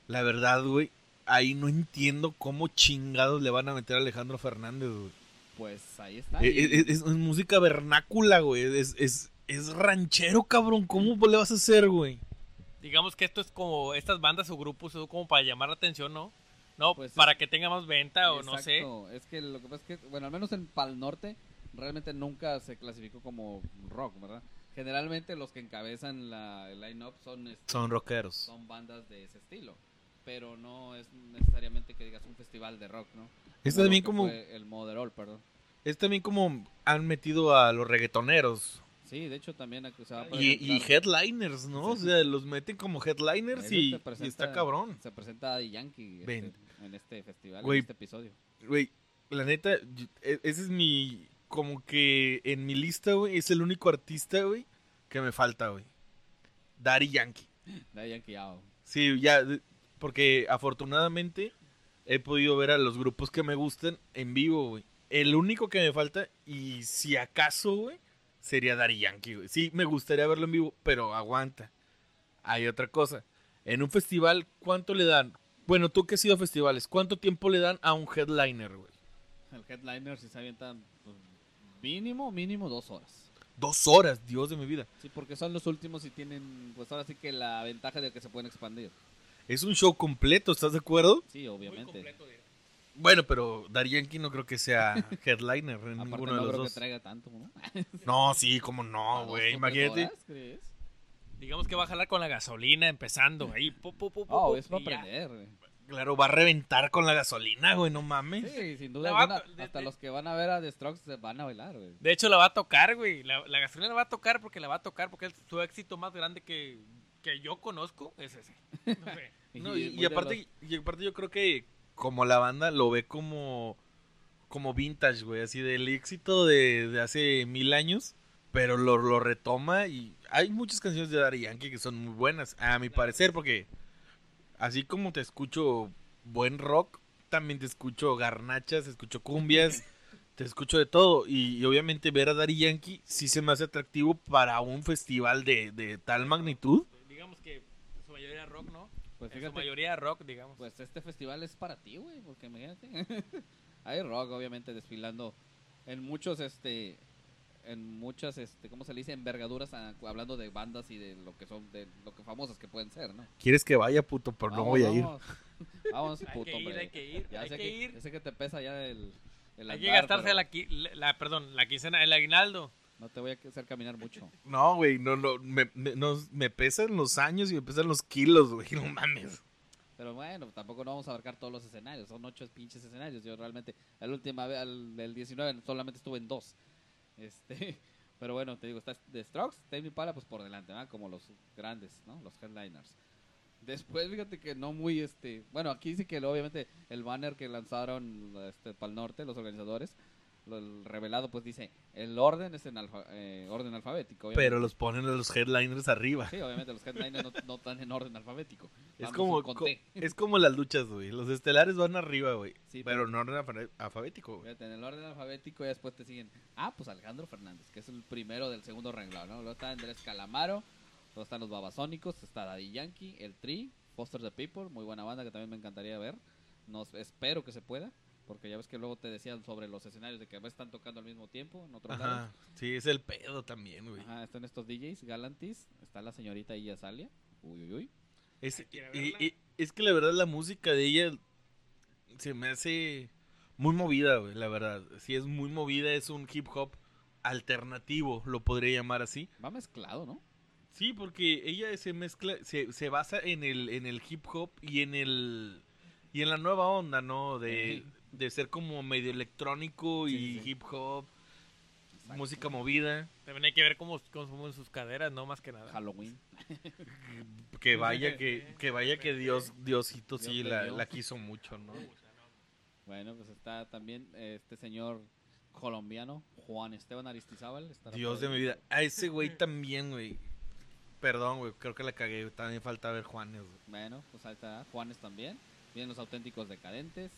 Speaker 2: La verdad, güey, ahí no entiendo cómo chingados le van a meter a Alejandro Fernández, güey.
Speaker 1: Pues ahí está.
Speaker 2: Es, es música vernácula, güey. Es, es, ranchero, cabrón. ¿Cómo le vas a hacer, güey?
Speaker 4: Digamos que esto es como estas bandas o grupos, son como para llamar la atención, ¿no? No,
Speaker 1: Pues
Speaker 4: para
Speaker 1: es-
Speaker 4: que tenga más venta o no sé.
Speaker 1: Exacto. Es que lo que pasa es que, bueno, al menos en Pal Norte, realmente nunca se clasificó como rock, ¿verdad? Generalmente los que encabezan la el line-up son, este,
Speaker 2: Son rockeros.
Speaker 1: son bandas de ese estilo. Pero no es necesariamente que digas un festival de rock, ¿no?
Speaker 2: Es también como,
Speaker 1: El Moderol, perdón.
Speaker 2: es también como han metido a los reggaetoneros.
Speaker 1: Sí, de hecho también se va a
Speaker 2: Y, y headliners, ¿no? O sea, los meten como headliners y, está cabrón.
Speaker 1: Se presenta Daddy Yankee este, en este festival,
Speaker 2: Güey.
Speaker 1: en este episodio.
Speaker 2: Güey, la neta, e- ese es mi. Como que en mi lista, güey, es el único artista, güey, que me falta, güey. Daddy Yankee.
Speaker 1: Daddy Yankee, ah,
Speaker 2: Sí, ya, porque afortunadamente he podido ver a los grupos que me gustan en vivo, güey. El único que me falta, y si acaso, güey, sería Daddy Yankee, güey. Sí, me gustaría verlo en vivo, pero aguanta. Hay otra cosa. En un festival, ¿cuánto le dan? Bueno, tú que has ido a festivales, ¿cuánto tiempo le dan a un headliner, güey?
Speaker 1: El headliner si se avientan pues, mínimo, mínimo dos horas.
Speaker 2: Dos horas, Dios de mi vida.
Speaker 1: Sí, porque son los últimos y tienen, pues ahora sí que la ventaja de que se pueden expandir.
Speaker 2: Es un show completo, ¿estás de acuerdo?
Speaker 1: Sí,
Speaker 4: Muy
Speaker 1: obviamente.
Speaker 4: completo, diré.
Speaker 2: Bueno, pero Daddy Yankee no creo que sea headliner en
Speaker 1: Aparte
Speaker 2: ninguno
Speaker 1: no
Speaker 2: de los
Speaker 1: creo
Speaker 2: dos.
Speaker 1: que traiga tanto, ¿no?
Speaker 2: No, sí, como
Speaker 1: ¿A
Speaker 2: no, güey. Imagínate.
Speaker 1: horas, ¿crees?
Speaker 4: Digamos que va a jalar con la gasolina empezando ahí. pu, pu, pu,
Speaker 1: Oh, es para aprender. güey.
Speaker 2: Claro, va a reventar con la gasolina, güey, no mames.
Speaker 1: Sí, sin duda alguna,
Speaker 4: de-
Speaker 1: hasta
Speaker 4: de-
Speaker 1: los que van a ver a The Strokes se van a bailar, güey.
Speaker 4: De hecho, la va a tocar, güey. La, la gasolina la va a tocar porque la va a tocar porque es su éxito más grande que, que yo conozco es ese. No sé.
Speaker 2: No, y, aparte, y aparte yo creo que como la banda lo ve como, como vintage, güey, así del éxito de, de hace mil años, pero lo, lo retoma y hay muchas canciones de Daddy Yankee que son muy buenas, a mi parecer, porque así como te escucho buen rock, también te escucho garnachas, escucho cumbias, te escucho de todo y, y obviamente ver a Daddy Yankee sí se me hace atractivo para un festival de, de tal magnitud.
Speaker 4: Digamos que su mayoría rock, ¿no?
Speaker 1: Pues
Speaker 4: En su mayoría rock, digamos.
Speaker 1: pues este festival es para ti, güey, porque imagínate. Hay rock, obviamente, desfilando en muchos, este, en muchas, este, ¿cómo se le dice? Envergaduras, ah, hablando de bandas y de lo que son, de lo que famosas que pueden ser, ¿no?
Speaker 2: ¿Quieres que vaya, puto? Pero no
Speaker 1: Vamos,
Speaker 2: voy a ir.
Speaker 1: Vamos, Vamos,
Speaker 4: Hay
Speaker 1: puto,
Speaker 4: que ir,
Speaker 1: hombre.
Speaker 4: hay que ir,
Speaker 1: Ya
Speaker 4: hay
Speaker 1: sé
Speaker 4: que
Speaker 1: que,
Speaker 4: ir.
Speaker 1: ya sé que te pesa ya el, el
Speaker 4: Hay que
Speaker 1: andar,
Speaker 4: gastarse
Speaker 1: pero
Speaker 4: la, la, perdón, la quincena, el aguinaldo.
Speaker 1: No te voy a hacer caminar mucho.
Speaker 2: No, güey, no, no, me, me, no, me pesan los años y me pesan los kilos, güey, no mames.
Speaker 1: Pero bueno, tampoco no vamos a abarcar todos los escenarios. Son ocho pinches escenarios. Yo realmente, la última vez, el 19, solamente estuve en dos. Este, pero bueno, te digo, está The Strokes, Tame Impala, pues por delante, ¿verdad? Como los grandes, ¿no? Los headliners. Después, fíjate que no muy, este... Bueno, aquí dice que obviamente el banner que lanzaron este, para el norte, los organizadores, el revelado, pues dice, el orden es en alfa- eh, orden alfabético. obviamente.
Speaker 2: Pero los ponen a los headliners arriba.
Speaker 1: Sí, obviamente los headliners no, no están en orden alfabético.
Speaker 2: Es como, co- es como las luchas, güey. Los estelares van arriba, güey.
Speaker 1: Sí,
Speaker 2: pero no en orden alfa- alfabético, güey.
Speaker 1: En el orden alfabético y después te siguen. Ah, pues Alejandro Fernández, que es el primero del segundo renglado, ¿no? Luego está Andrés Calamaro, luego están los Babasónicos, está Daddy Yankee, El Tri, Foster the People, muy buena banda que también me encantaría ver. Nos, espero que se pueda, porque ya ves que luego te decían sobre los escenarios de que a veces están tocando al mismo tiempo en lados.
Speaker 2: Ajá. Sí, es el pedo también, güey.
Speaker 1: Ajá, están estos DJs, Galantis, está la señorita Iya Salia. Uy, uy, uy.
Speaker 2: Es, y- es que la verdad la música de ella se me hace muy movida, güey, la verdad. Sí, es muy movida, es un hip hop alternativo, lo podría llamar así.
Speaker 1: Va mezclado, ¿no?
Speaker 2: Sí, porque ella se mezcla, se, se basa en el, en el hip hop y en el y en la nueva onda, ¿no? De,
Speaker 1: Sí.
Speaker 2: De ser como medio electrónico
Speaker 1: Sí,
Speaker 2: y
Speaker 1: sí, sí.
Speaker 2: hip hop,
Speaker 1: Exacto.
Speaker 2: música movida.
Speaker 4: También hay que ver cómo, mueven sus caderas, no más que nada.
Speaker 1: Halloween.
Speaker 2: Que vaya que, que vaya que Dios, Diosito sí
Speaker 1: Dios
Speaker 2: la, quiso mucho, ¿no?
Speaker 1: Bueno, pues está también este señor colombiano, Juan Esteban Aristizábal.
Speaker 2: Dios de mi vida. A ese güey también, güey. Perdón, güey, creo que la cagué. También falta ver Juanes, güey.
Speaker 1: Bueno, pues ahí está Juanes también. Vienen los auténticos decadentes.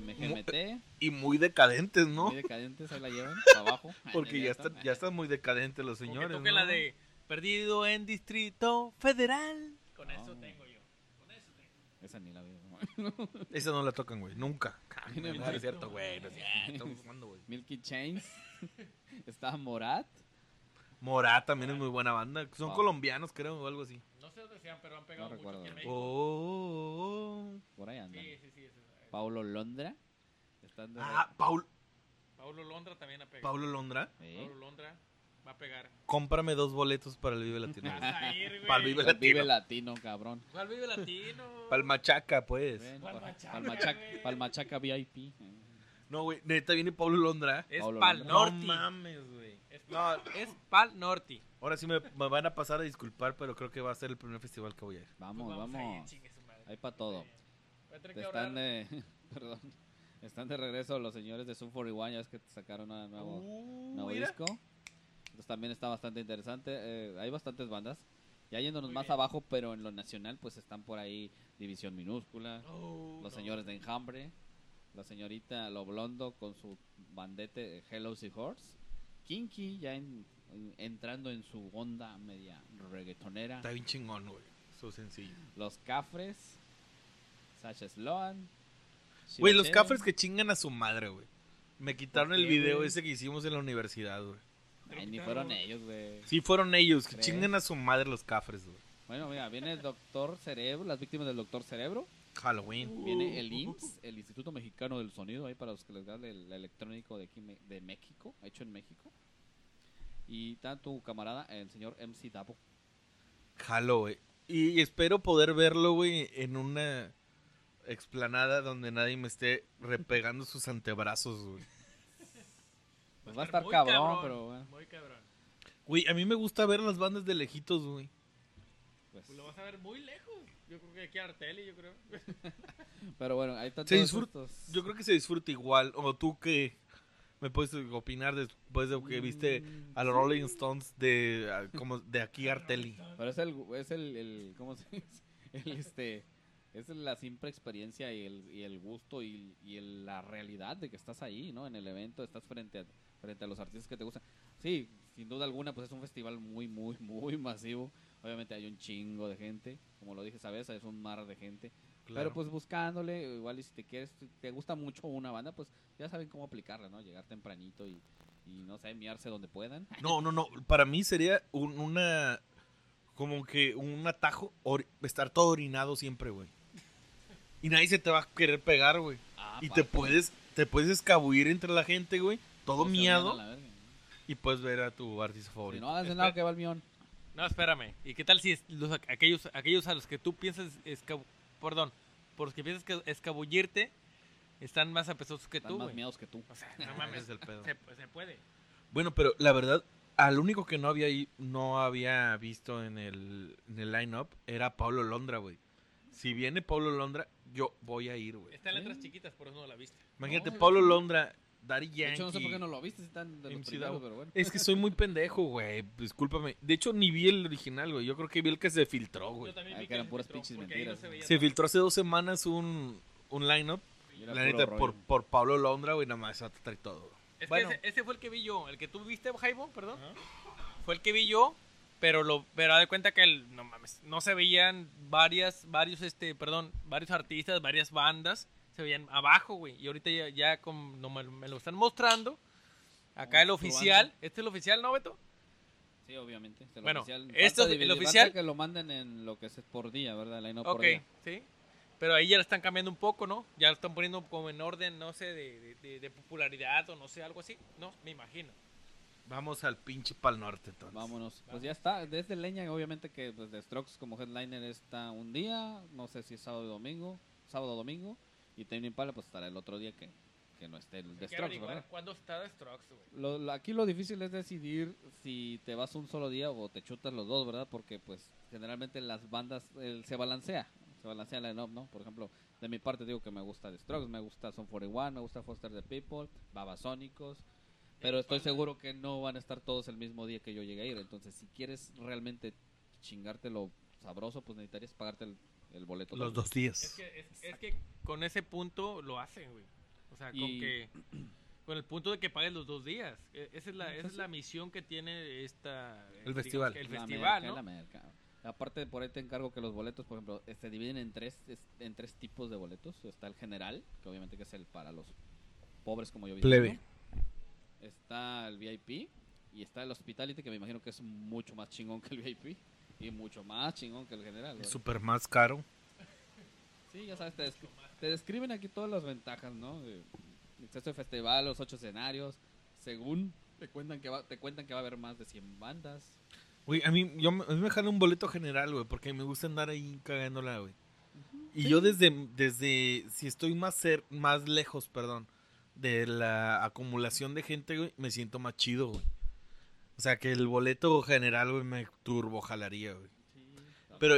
Speaker 1: MGMT.
Speaker 2: Y muy decadentes, ¿no?
Speaker 1: Muy decadentes, ahí la llevan, para abajo.
Speaker 2: Porque ya
Speaker 1: está.
Speaker 2: están, ya están muy decadentes los señores.
Speaker 4: toquen
Speaker 2: ¿no?
Speaker 4: la de Perdido en Distrito Federal. Con
Speaker 1: No.
Speaker 4: eso tengo yo. Con eso tengo.
Speaker 1: Esa ni la veo. ¿no?
Speaker 2: Esa no la tocan, güey. Nunca. No, es cierto, güey. No es cierto. Güey.
Speaker 1: Milky Chains. está Morat.
Speaker 2: Morat también es muy buena banda. Son
Speaker 1: Ah.
Speaker 2: colombianos, creo, o algo así.
Speaker 4: No sé dónde sean, pero han pegado
Speaker 1: No
Speaker 4: mucho
Speaker 1: recuerdo.
Speaker 4: aquí en
Speaker 2: Oh,
Speaker 4: México.
Speaker 2: oh, oh.
Speaker 1: Por ahí andan.
Speaker 4: Sí, sí, sí.
Speaker 1: Paulo Londra. Están de
Speaker 2: Ah, Paul,
Speaker 4: Paulo Londra también ha pegado.
Speaker 2: Paulo Londra.
Speaker 1: Sí.
Speaker 4: Paulo Londra va a pegar.
Speaker 2: Cómprame dos boletos para el Vive Latino.
Speaker 4: Vas a ir, güey.
Speaker 2: Para el Vive
Speaker 1: El Vive
Speaker 2: Latino.
Speaker 1: Latino, cabrón.
Speaker 4: ¿Cuál vive latino?
Speaker 2: Para el Machaca, pues.
Speaker 1: Ven,
Speaker 4: ¿Cuál
Speaker 1: pa-
Speaker 4: machaca,
Speaker 1: pa'l machaca,
Speaker 4: güey?
Speaker 1: pa'l machaca VIP.
Speaker 2: No, güey. Neta viene Paulo Londra.
Speaker 4: Es
Speaker 1: Paulo
Speaker 4: Pal
Speaker 1: Londra.
Speaker 4: Norte.
Speaker 2: No mames, güey.
Speaker 4: Es,
Speaker 2: No,
Speaker 4: es Pal Norte.
Speaker 2: ahora sí me, me van a pasar a disculpar, pero creo que va a ser el primer festival que voy a ir.
Speaker 1: Vamos,
Speaker 4: Pues
Speaker 1: vamos.
Speaker 4: a ir, chingue su madre.
Speaker 1: Hay para todo.
Speaker 4: Voy a tener que
Speaker 1: Están de, perdón, están de regreso los señores de Sum 41, ya es que sacaron un nuevo,
Speaker 2: Uh,
Speaker 1: nuevo disco. Entonces también está bastante interesante. eh, hay bastantes bandas. Ya yéndonos
Speaker 4: Muy
Speaker 1: más
Speaker 4: bien.
Speaker 1: abajo, pero en lo nacional, pues están por ahí División Minúscula,
Speaker 4: Oh,
Speaker 1: los
Speaker 4: no.
Speaker 1: señores de Enjambre, la señorita Lo Blondo con su bandete eh, Hello Horse, Kinky ya en- en- entrando en su onda media reggaetonera.
Speaker 2: Está bien chingón, güey. Eso sencillo.
Speaker 1: Los Cafres, Sasha Sloan.
Speaker 2: Güey, los cafres que chingan a su madre, güey. Me quitaron
Speaker 1: ¿Por
Speaker 2: el video
Speaker 1: güey?
Speaker 2: ese que hicimos en la universidad, güey.
Speaker 1: Ay, ni fueron ellos, güey.
Speaker 2: Sí, fueron ellos, que chingan a su madre los cafres, güey.
Speaker 1: Bueno, mira, viene el Doctor Cerebro, las víctimas del Doctor Cerebro.
Speaker 2: Halloween.
Speaker 1: Viene el IMSS, el Instituto Mexicano del Sonido, ahí para los que les da el, el electrónico de aquí de México, hecho en México. Y está tu camarada, el señor MC Davo.
Speaker 2: Jalo, güey. Y espero poder verlo, güey, en una... explanada donde nadie me esté repegando sus antebrazos, güey.
Speaker 1: Pues va a estar
Speaker 4: muy
Speaker 1: cabrón, pero bueno.
Speaker 4: Muy cabrón.
Speaker 2: Güey, a mí me gusta ver las bandas de lejitos, güey.
Speaker 1: pues.
Speaker 4: Pues lo vas a ver muy lejos. Yo creo que aquí a Arteli, yo creo.
Speaker 1: Pero bueno, ahí están
Speaker 2: Se disfruta- Yo creo que se disfruta igual. O tú que me puedes opinar después de que viste
Speaker 1: Mm,
Speaker 2: a los Rolling Stones de como de aquí a Arteli.
Speaker 1: Pero es el, es el, el ¿cómo se dice? El, este, es la simple experiencia y el, y el gusto y, y el- la realidad de que estás ahí, ¿no? En el evento, estás frente a, frente a los artistas que te gustan. Sí, sin duda alguna, pues es un festival muy, muy, muy masivo. Obviamente hay un chingo de gente, como lo dije, ¿sabes? Es un mar de gente. Pero pues buscándole, igual y si te quieres, te gusta mucho una banda, pues ya saben cómo aplicarla, ¿no? Llegar tempranito y, y no sé, miarse donde puedan.
Speaker 2: No, no, no. Para mí sería un- una. Como que un atajo. estar todo orinado siempre, güey. Y nadie se te va a querer pegar, güey.
Speaker 1: Ah,
Speaker 2: Y te puedes, te puedes escabullir entre la gente, güey. Todo
Speaker 1: se
Speaker 2: miado.
Speaker 1: verga.
Speaker 2: Y puedes ver a tu artista
Speaker 1: Si
Speaker 2: favorito.
Speaker 1: no haces nada que va el mión.
Speaker 4: No, espérame. ¿Y qué tal si es- los, aquellos, aquellos a los que tú piensas, escab- perdón, por los que piensas que escabullirte, están más apestosos que
Speaker 1: Están
Speaker 4: tú,
Speaker 1: más
Speaker 4: güey?
Speaker 1: miados que tú.
Speaker 4: O sea, no mames.
Speaker 2: Es el pedo.
Speaker 4: Se, se puede.
Speaker 2: Bueno, pero la verdad, al único que no había no había visto en el, en el line-up era Pablo Londra, güey. Si viene Pablo Londra, yo voy a ir, güey.
Speaker 4: Está en letras chiquitas, por eso no la viste.
Speaker 2: Imagínate,
Speaker 1: No,
Speaker 2: Pablo Londra, Daddy Yankee.
Speaker 1: De hecho, no sé por qué no lo viste si están de los primeros, pero bueno.
Speaker 2: Es que soy muy pendejo, güey. Discúlpame. De hecho, ni vi el original, güey. Yo creo que vi el que se filtró, güey.
Speaker 4: Yo también
Speaker 1: Ah,
Speaker 4: vi
Speaker 1: que eran
Speaker 4: se
Speaker 1: puras
Speaker 4: filtró,
Speaker 1: pinches mentiras,
Speaker 4: se veía
Speaker 2: Se
Speaker 4: todo.
Speaker 2: filtró hace dos semanas un, un line-up. La neta, por, por Pablo Londra, güey, nada más va a traer todo.
Speaker 4: Es
Speaker 2: Bueno.
Speaker 4: que ese, ese fue el que vi yo. El que tú viste, Jaibo, perdón. Fue el que vi yo. Pero lo pero de cuenta que el, no mames, no se veían varias, varios, este, perdón, varios artistas, varias bandas, se veían abajo, güey. Y ahorita ya, ya como no me, me lo están mostrando. Acá el oficial, este es el oficial, ¿no, Beto?
Speaker 1: Sí, obviamente. El
Speaker 4: Bueno,
Speaker 1: oficial,
Speaker 4: esto-
Speaker 1: falta
Speaker 4: el oficial-
Speaker 1: que lo manden en lo que es por día, ¿verdad? La no
Speaker 4: ok,
Speaker 1: por día.
Speaker 4: sí. Pero ahí ya lo están cambiando un poco, ¿no? Ya lo están poniendo como en orden, no sé, de, de- de- de popularidad o no sé, algo así. No, me imagino.
Speaker 2: Vamos al pinche Pal Norte, entonces.
Speaker 1: Vámonos. Pues ya está. Desde Leña, obviamente que pues, The Strokes como headliner está un día. No sé si es sábado o domingo. Sábado o domingo. Y Tame Impala pues estará el otro día que, que no esté el
Speaker 4: que
Speaker 1: Strokes,
Speaker 4: averiguar
Speaker 1: ¿verdad?
Speaker 4: ¿Cuándo está The Strokes, güey?
Speaker 1: Lo, lo- aquí lo difícil es decidir si te vas un solo día o te chutas los dos, ¿verdad? Porque pues generalmente las bandas el- se balancea, se balancea la line ¿no? Por ejemplo, de mi parte digo que me gusta The Strokes, me gusta Son 41, me gusta Foster the People, Babasónicos, pero estoy seguro que no van a estar todos el mismo día que yo llegue a ir, entonces si quieres realmente chingarte lo sabroso, pues necesitarías pagarte el, el boleto.
Speaker 2: Los dos días.
Speaker 4: Es que, es, es que con ese punto lo hacen, güey. O sea, con
Speaker 1: Y-
Speaker 4: que con el punto de que pagues los dos días. E- Esa es la,
Speaker 1: Pues
Speaker 4: esa es
Speaker 1: sí.
Speaker 4: la misión que tiene esta eh,
Speaker 2: El festival.
Speaker 4: el
Speaker 1: La
Speaker 4: festival,
Speaker 1: merca,
Speaker 4: ¿no?
Speaker 1: la. Aparte, por ahí te encargo que los boletos, por ejemplo, eh, se dividen en tres, es- en tres tipos de boletos. Está el general, que obviamente que es el para los pobres como yo.
Speaker 2: Plebe.
Speaker 1: Está el VIP y está el hospitality, que me imagino que es mucho más chingón que el VIP y mucho más chingón que el general.
Speaker 2: Es súper más caro.
Speaker 1: Sí, ya sabes, te, descri- te describen aquí todas las ventajas, ¿no? De, exceso de festival, los ocho escenarios, según te cuentan que va, te cuentan que va a haber más de 100 bandas.
Speaker 2: Güey, a mí, yo, me- a mí me jala un boleto general, güey, porque me gusta andar ahí cagándola, güey. Y yo desde, desde, si estoy más cer más lejos, perdón, de la acumulación de gente, güey, me siento más chido, güey. O sea, que el boleto general, güey, me turbo jalaría, güey. Pero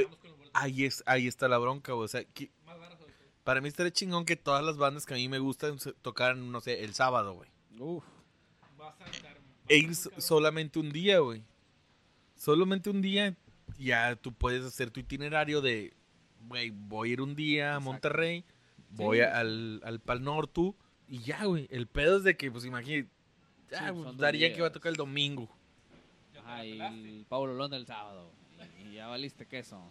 Speaker 2: ahí, es, ahí está la bronca, güey. O sea, que- para mí estaría chingón que todas las bandas que a mí me gustan tocaran, no sé, el sábado, güey.
Speaker 1: Uf.
Speaker 4: Vas a estar-
Speaker 2: E ir so- solamente un día, güey. Solamente un día, ya tú puedes hacer tu itinerario de, güey, voy a ir un día a
Speaker 1: Exacto.
Speaker 2: Monterrey, voy
Speaker 1: Sí.
Speaker 2: a- al, al Pal Norte y ya, güey. El pedo es de que, pues imagínate, ya, pues, Daría que va a tocar el domingo.
Speaker 1: Ajá,
Speaker 4: la
Speaker 1: y Pablo Londra el sábado. Y, y ya valiste queso.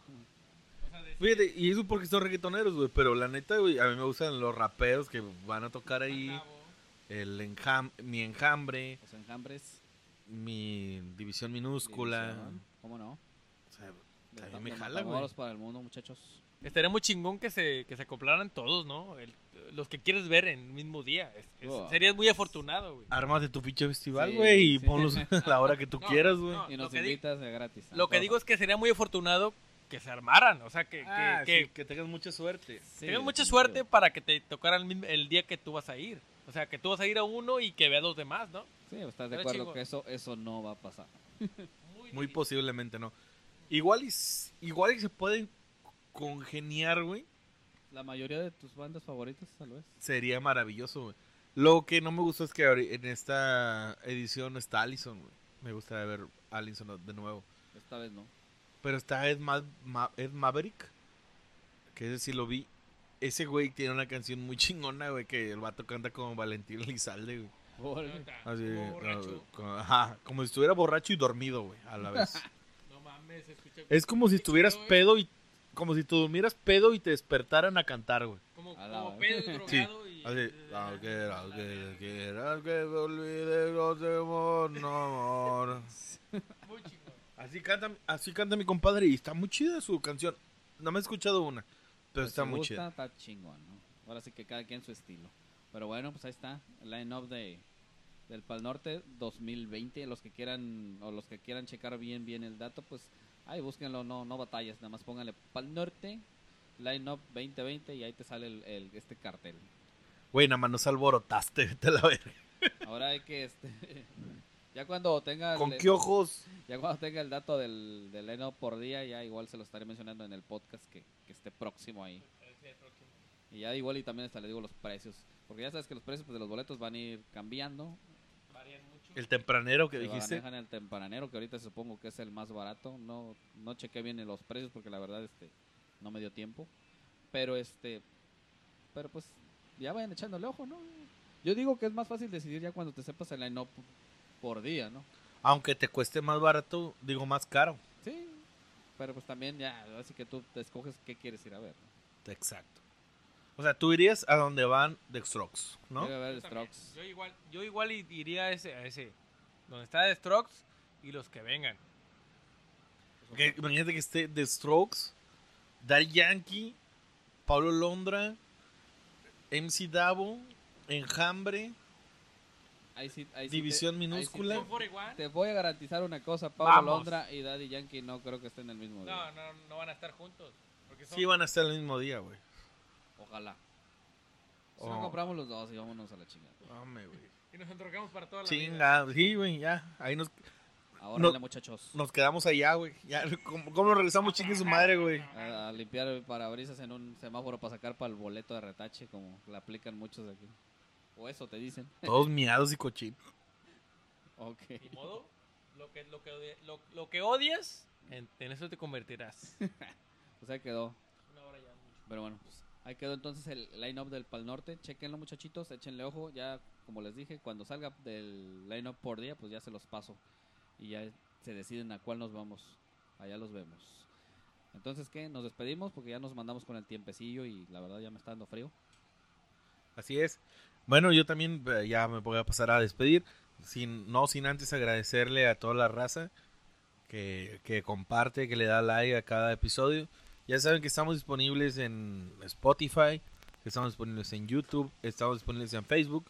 Speaker 2: Fíjate, y eso porque son reggaetoneros, güey, pero la neta, güey, a mí me gustan los raperos que van a tocar ahí, el enjam mi enjambre,
Speaker 1: Los enjambres.
Speaker 2: mi división minúscula.
Speaker 1: división, ¿Cómo no?
Speaker 2: O sea, me jala, güey.
Speaker 1: Para el mundo, muchachos.
Speaker 4: Estaría muy chingón que se, que se acoplaran todos, ¿no? El- los que quieres ver en el mismo día. Es- es-
Speaker 1: Oh.
Speaker 4: Serías muy afortunado, güey.
Speaker 2: Ármate tu pinche festival,
Speaker 1: Sí,
Speaker 2: güey, y
Speaker 1: sí.
Speaker 2: ponlos a la hora que tú
Speaker 4: No,
Speaker 2: quieras, güey.
Speaker 4: no.
Speaker 1: Y nos invitas de gratis.
Speaker 4: Lo que digo es que sería muy afortunado que se armaran. O sea, que, que-
Speaker 2: Ah,
Speaker 4: que
Speaker 2: sí, que tengas mucha suerte.
Speaker 1: Sí,
Speaker 4: tengas mucha suerte para que te tocara el, día que tú vas a ir. O sea, que tú vas a ir a uno y que vea a los demás, ¿no?
Speaker 1: Sí, estás de
Speaker 4: Pero
Speaker 1: acuerdo
Speaker 4: chingón.
Speaker 1: que eso, eso no va a pasar.
Speaker 2: Muy posiblemente no. Igual y, igual y se pueden congeniar, güey.
Speaker 1: La mayoría de tus bandas favoritas, tal vez.
Speaker 2: Sería maravilloso, güey. Lo que no me gustó es que en esta edición no está Allison, güey. Me gustaría ver Allison de nuevo.
Speaker 1: Esta vez no.
Speaker 2: Pero está Ed, Ma- Ma- Ed Maverick. Que ese sí lo vi. Ese güey tiene una canción muy chingona, güey. Que el vato canta como Valentín Elizalde, güey. Así,
Speaker 4: Como
Speaker 2: no,
Speaker 4: borracho.
Speaker 2: como, ajá, como si estuviera borracho y dormido, güey, a la vez.
Speaker 4: No mames, escucha
Speaker 2: es como si estuvieras
Speaker 4: güey.
Speaker 2: pedo y. Como si tú durmieras pedo y te despertaran a cantar, güey.
Speaker 4: como, como pedo y
Speaker 2: Sí,
Speaker 4: drogado y...
Speaker 2: Así. Aunque, aunque quieras que me olvide, no te amor, no amor.
Speaker 4: Muy chingón.
Speaker 2: Así canta, así canta mi compadre y está muy chida su canción. No me he escuchado una, pero
Speaker 1: Pues
Speaker 2: está
Speaker 1: si
Speaker 2: muy
Speaker 1: gusta,
Speaker 2: chida.
Speaker 1: Está chingón, ¿no? Ahora sí que cada quien su estilo. Pero bueno, pues ahí está. El line-up de, del Pal Norte 2020. Los que quieran o los que quieran checar bien bien el dato, pues ahí búsquenlo, no, no batallas. Nada más pónganle Pal Norte, line-up 2020 y ahí te sale el, el- este cartel.
Speaker 2: Güey, nada más nos alborotaste, vete a la verga.
Speaker 1: Ahora hay que, este... Ya cuando tenga
Speaker 2: ¿Con
Speaker 1: el-
Speaker 2: qué ojos?
Speaker 1: ya cuando tenga el dato del, del line-up por día, ya igual se lo estaré mencionando en el podcast que, que esté próximo ahí. Y ya igual y también hasta le digo los precios. Porque ya sabes que los precios pues, de los boletos van a ir cambiando.
Speaker 2: El tempranero que
Speaker 1: Se
Speaker 2: dijiste.
Speaker 1: manejan el tempranero, que ahorita supongo que es el más barato. No, no chequé bien los precios porque la verdad este no me dio tiempo. Pero este pero pues ya vayan echándole ojo, ¿no? Yo digo que es más fácil decidir ya cuando te sepas el line-up por día, ¿no?
Speaker 2: Aunque te cueste más barato, digo más caro.
Speaker 1: Sí. Pero pues también ya, así que tú te escoges qué quieres ir a ver. ¿no?
Speaker 2: Exacto. O sea, tú irías a donde van The Strokes, ¿no?
Speaker 1: Ver
Speaker 4: Yo también.
Speaker 1: Strokes.
Speaker 4: Yo igual, yo igual iría a ese, a ese, donde está The Strokes y los que vengan.
Speaker 2: Que, imagínate que esté The Strokes, Daddy Yankee, Pablo Londra, MC Davo, Enjambre,
Speaker 1: Ahí sí- ahí sí
Speaker 2: División
Speaker 1: te- ahí sí
Speaker 2: minúscula.
Speaker 1: Te voy a garantizar una cosa, Pablo
Speaker 4: Vamos.
Speaker 1: Londra y Daddy Yankee no creo que estén el mismo día.
Speaker 4: No, no, no van a estar juntos. Porque son,
Speaker 2: sí van a estar el mismo día, güey.
Speaker 1: Ojalá. Si no
Speaker 2: Oh.
Speaker 1: compramos los dos y vámonos a la chingada.
Speaker 2: Hombre, güey.
Speaker 4: Y nos entrocamos para toda la vida.
Speaker 2: Chinga, sí, güey, ya. Ahí nos,
Speaker 1: Ahora
Speaker 2: No.
Speaker 1: muchachos.
Speaker 2: nos quedamos allá, güey. Ya, ¿cómo, cómo nos regresamos, chingue su madre, güey?
Speaker 1: A, a limpiar el parabrisas en un semáforo para sacar para el boleto de retache, como le aplican muchos de aquí. O eso te dicen.
Speaker 2: Todos miados y cochinos.
Speaker 1: Ok.
Speaker 4: Ni modo, lo que, lo que, lo, lo que odias, en, en eso te convertirás.
Speaker 1: Pues ahí quedó.
Speaker 4: Una hora ya mucho.
Speaker 1: Pero bueno, pues ahí quedó entonces el line-up del Pal Norte. Chequenlo, muchachitos, échenle ojo. Ya, como les dije, cuando salga del line-up por día, pues ya se los paso. Y ya se deciden a cuál nos vamos. Allá los vemos. Entonces, ¿qué? Nos despedimos porque ya nos mandamos con el tiempecillo y la verdad ya me está dando frío.
Speaker 2: Así es. Bueno, yo también eh, ya me voy a pasar a despedir. Sin, no sin antes agradecerle a toda la raza que, que comparte, que le da like a cada episodio. Ya saben que estamos disponibles en Spotify, que estamos disponibles en YouTube, estamos disponibles en Facebook.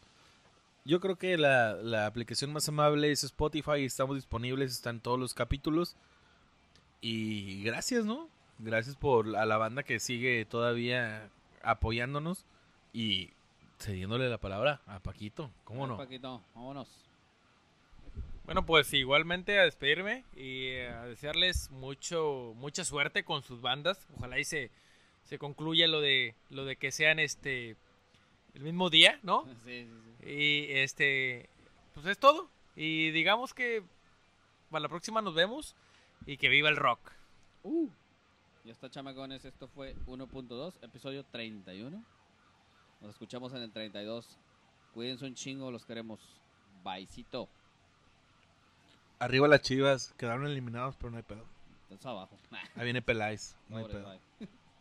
Speaker 2: Yo creo que la, la aplicación más amable es Spotify, estamos disponibles, están todos los capítulos. Y gracias, ¿no? Gracias por a la banda que sigue todavía apoyándonos y cediéndole la palabra a Paquito. ¿Cómo no?
Speaker 1: Paquito, vámonos.
Speaker 4: Bueno, pues igualmente a despedirme y eh, a desearles mucho mucha suerte con sus bandas. Ojalá y se, se concluya lo de lo de que sean este el mismo día, ¿no?
Speaker 1: Sí, sí, sí.
Speaker 4: Y este pues es todo. Y digamos que para la próxima nos vemos y que viva el rock.
Speaker 1: Uh. Ya está, chamacones. Esto fue 1.2, episodio 31. Nos escuchamos en el 32. Cuídense un chingo, los queremos. Baicito.
Speaker 2: Arriba las chivas, quedaron eliminados, pero no hay pedo.
Speaker 1: Estás abajo.
Speaker 2: Ahí viene Peláez, no hay
Speaker 1: Pobre,
Speaker 2: pedo.
Speaker 1: bye.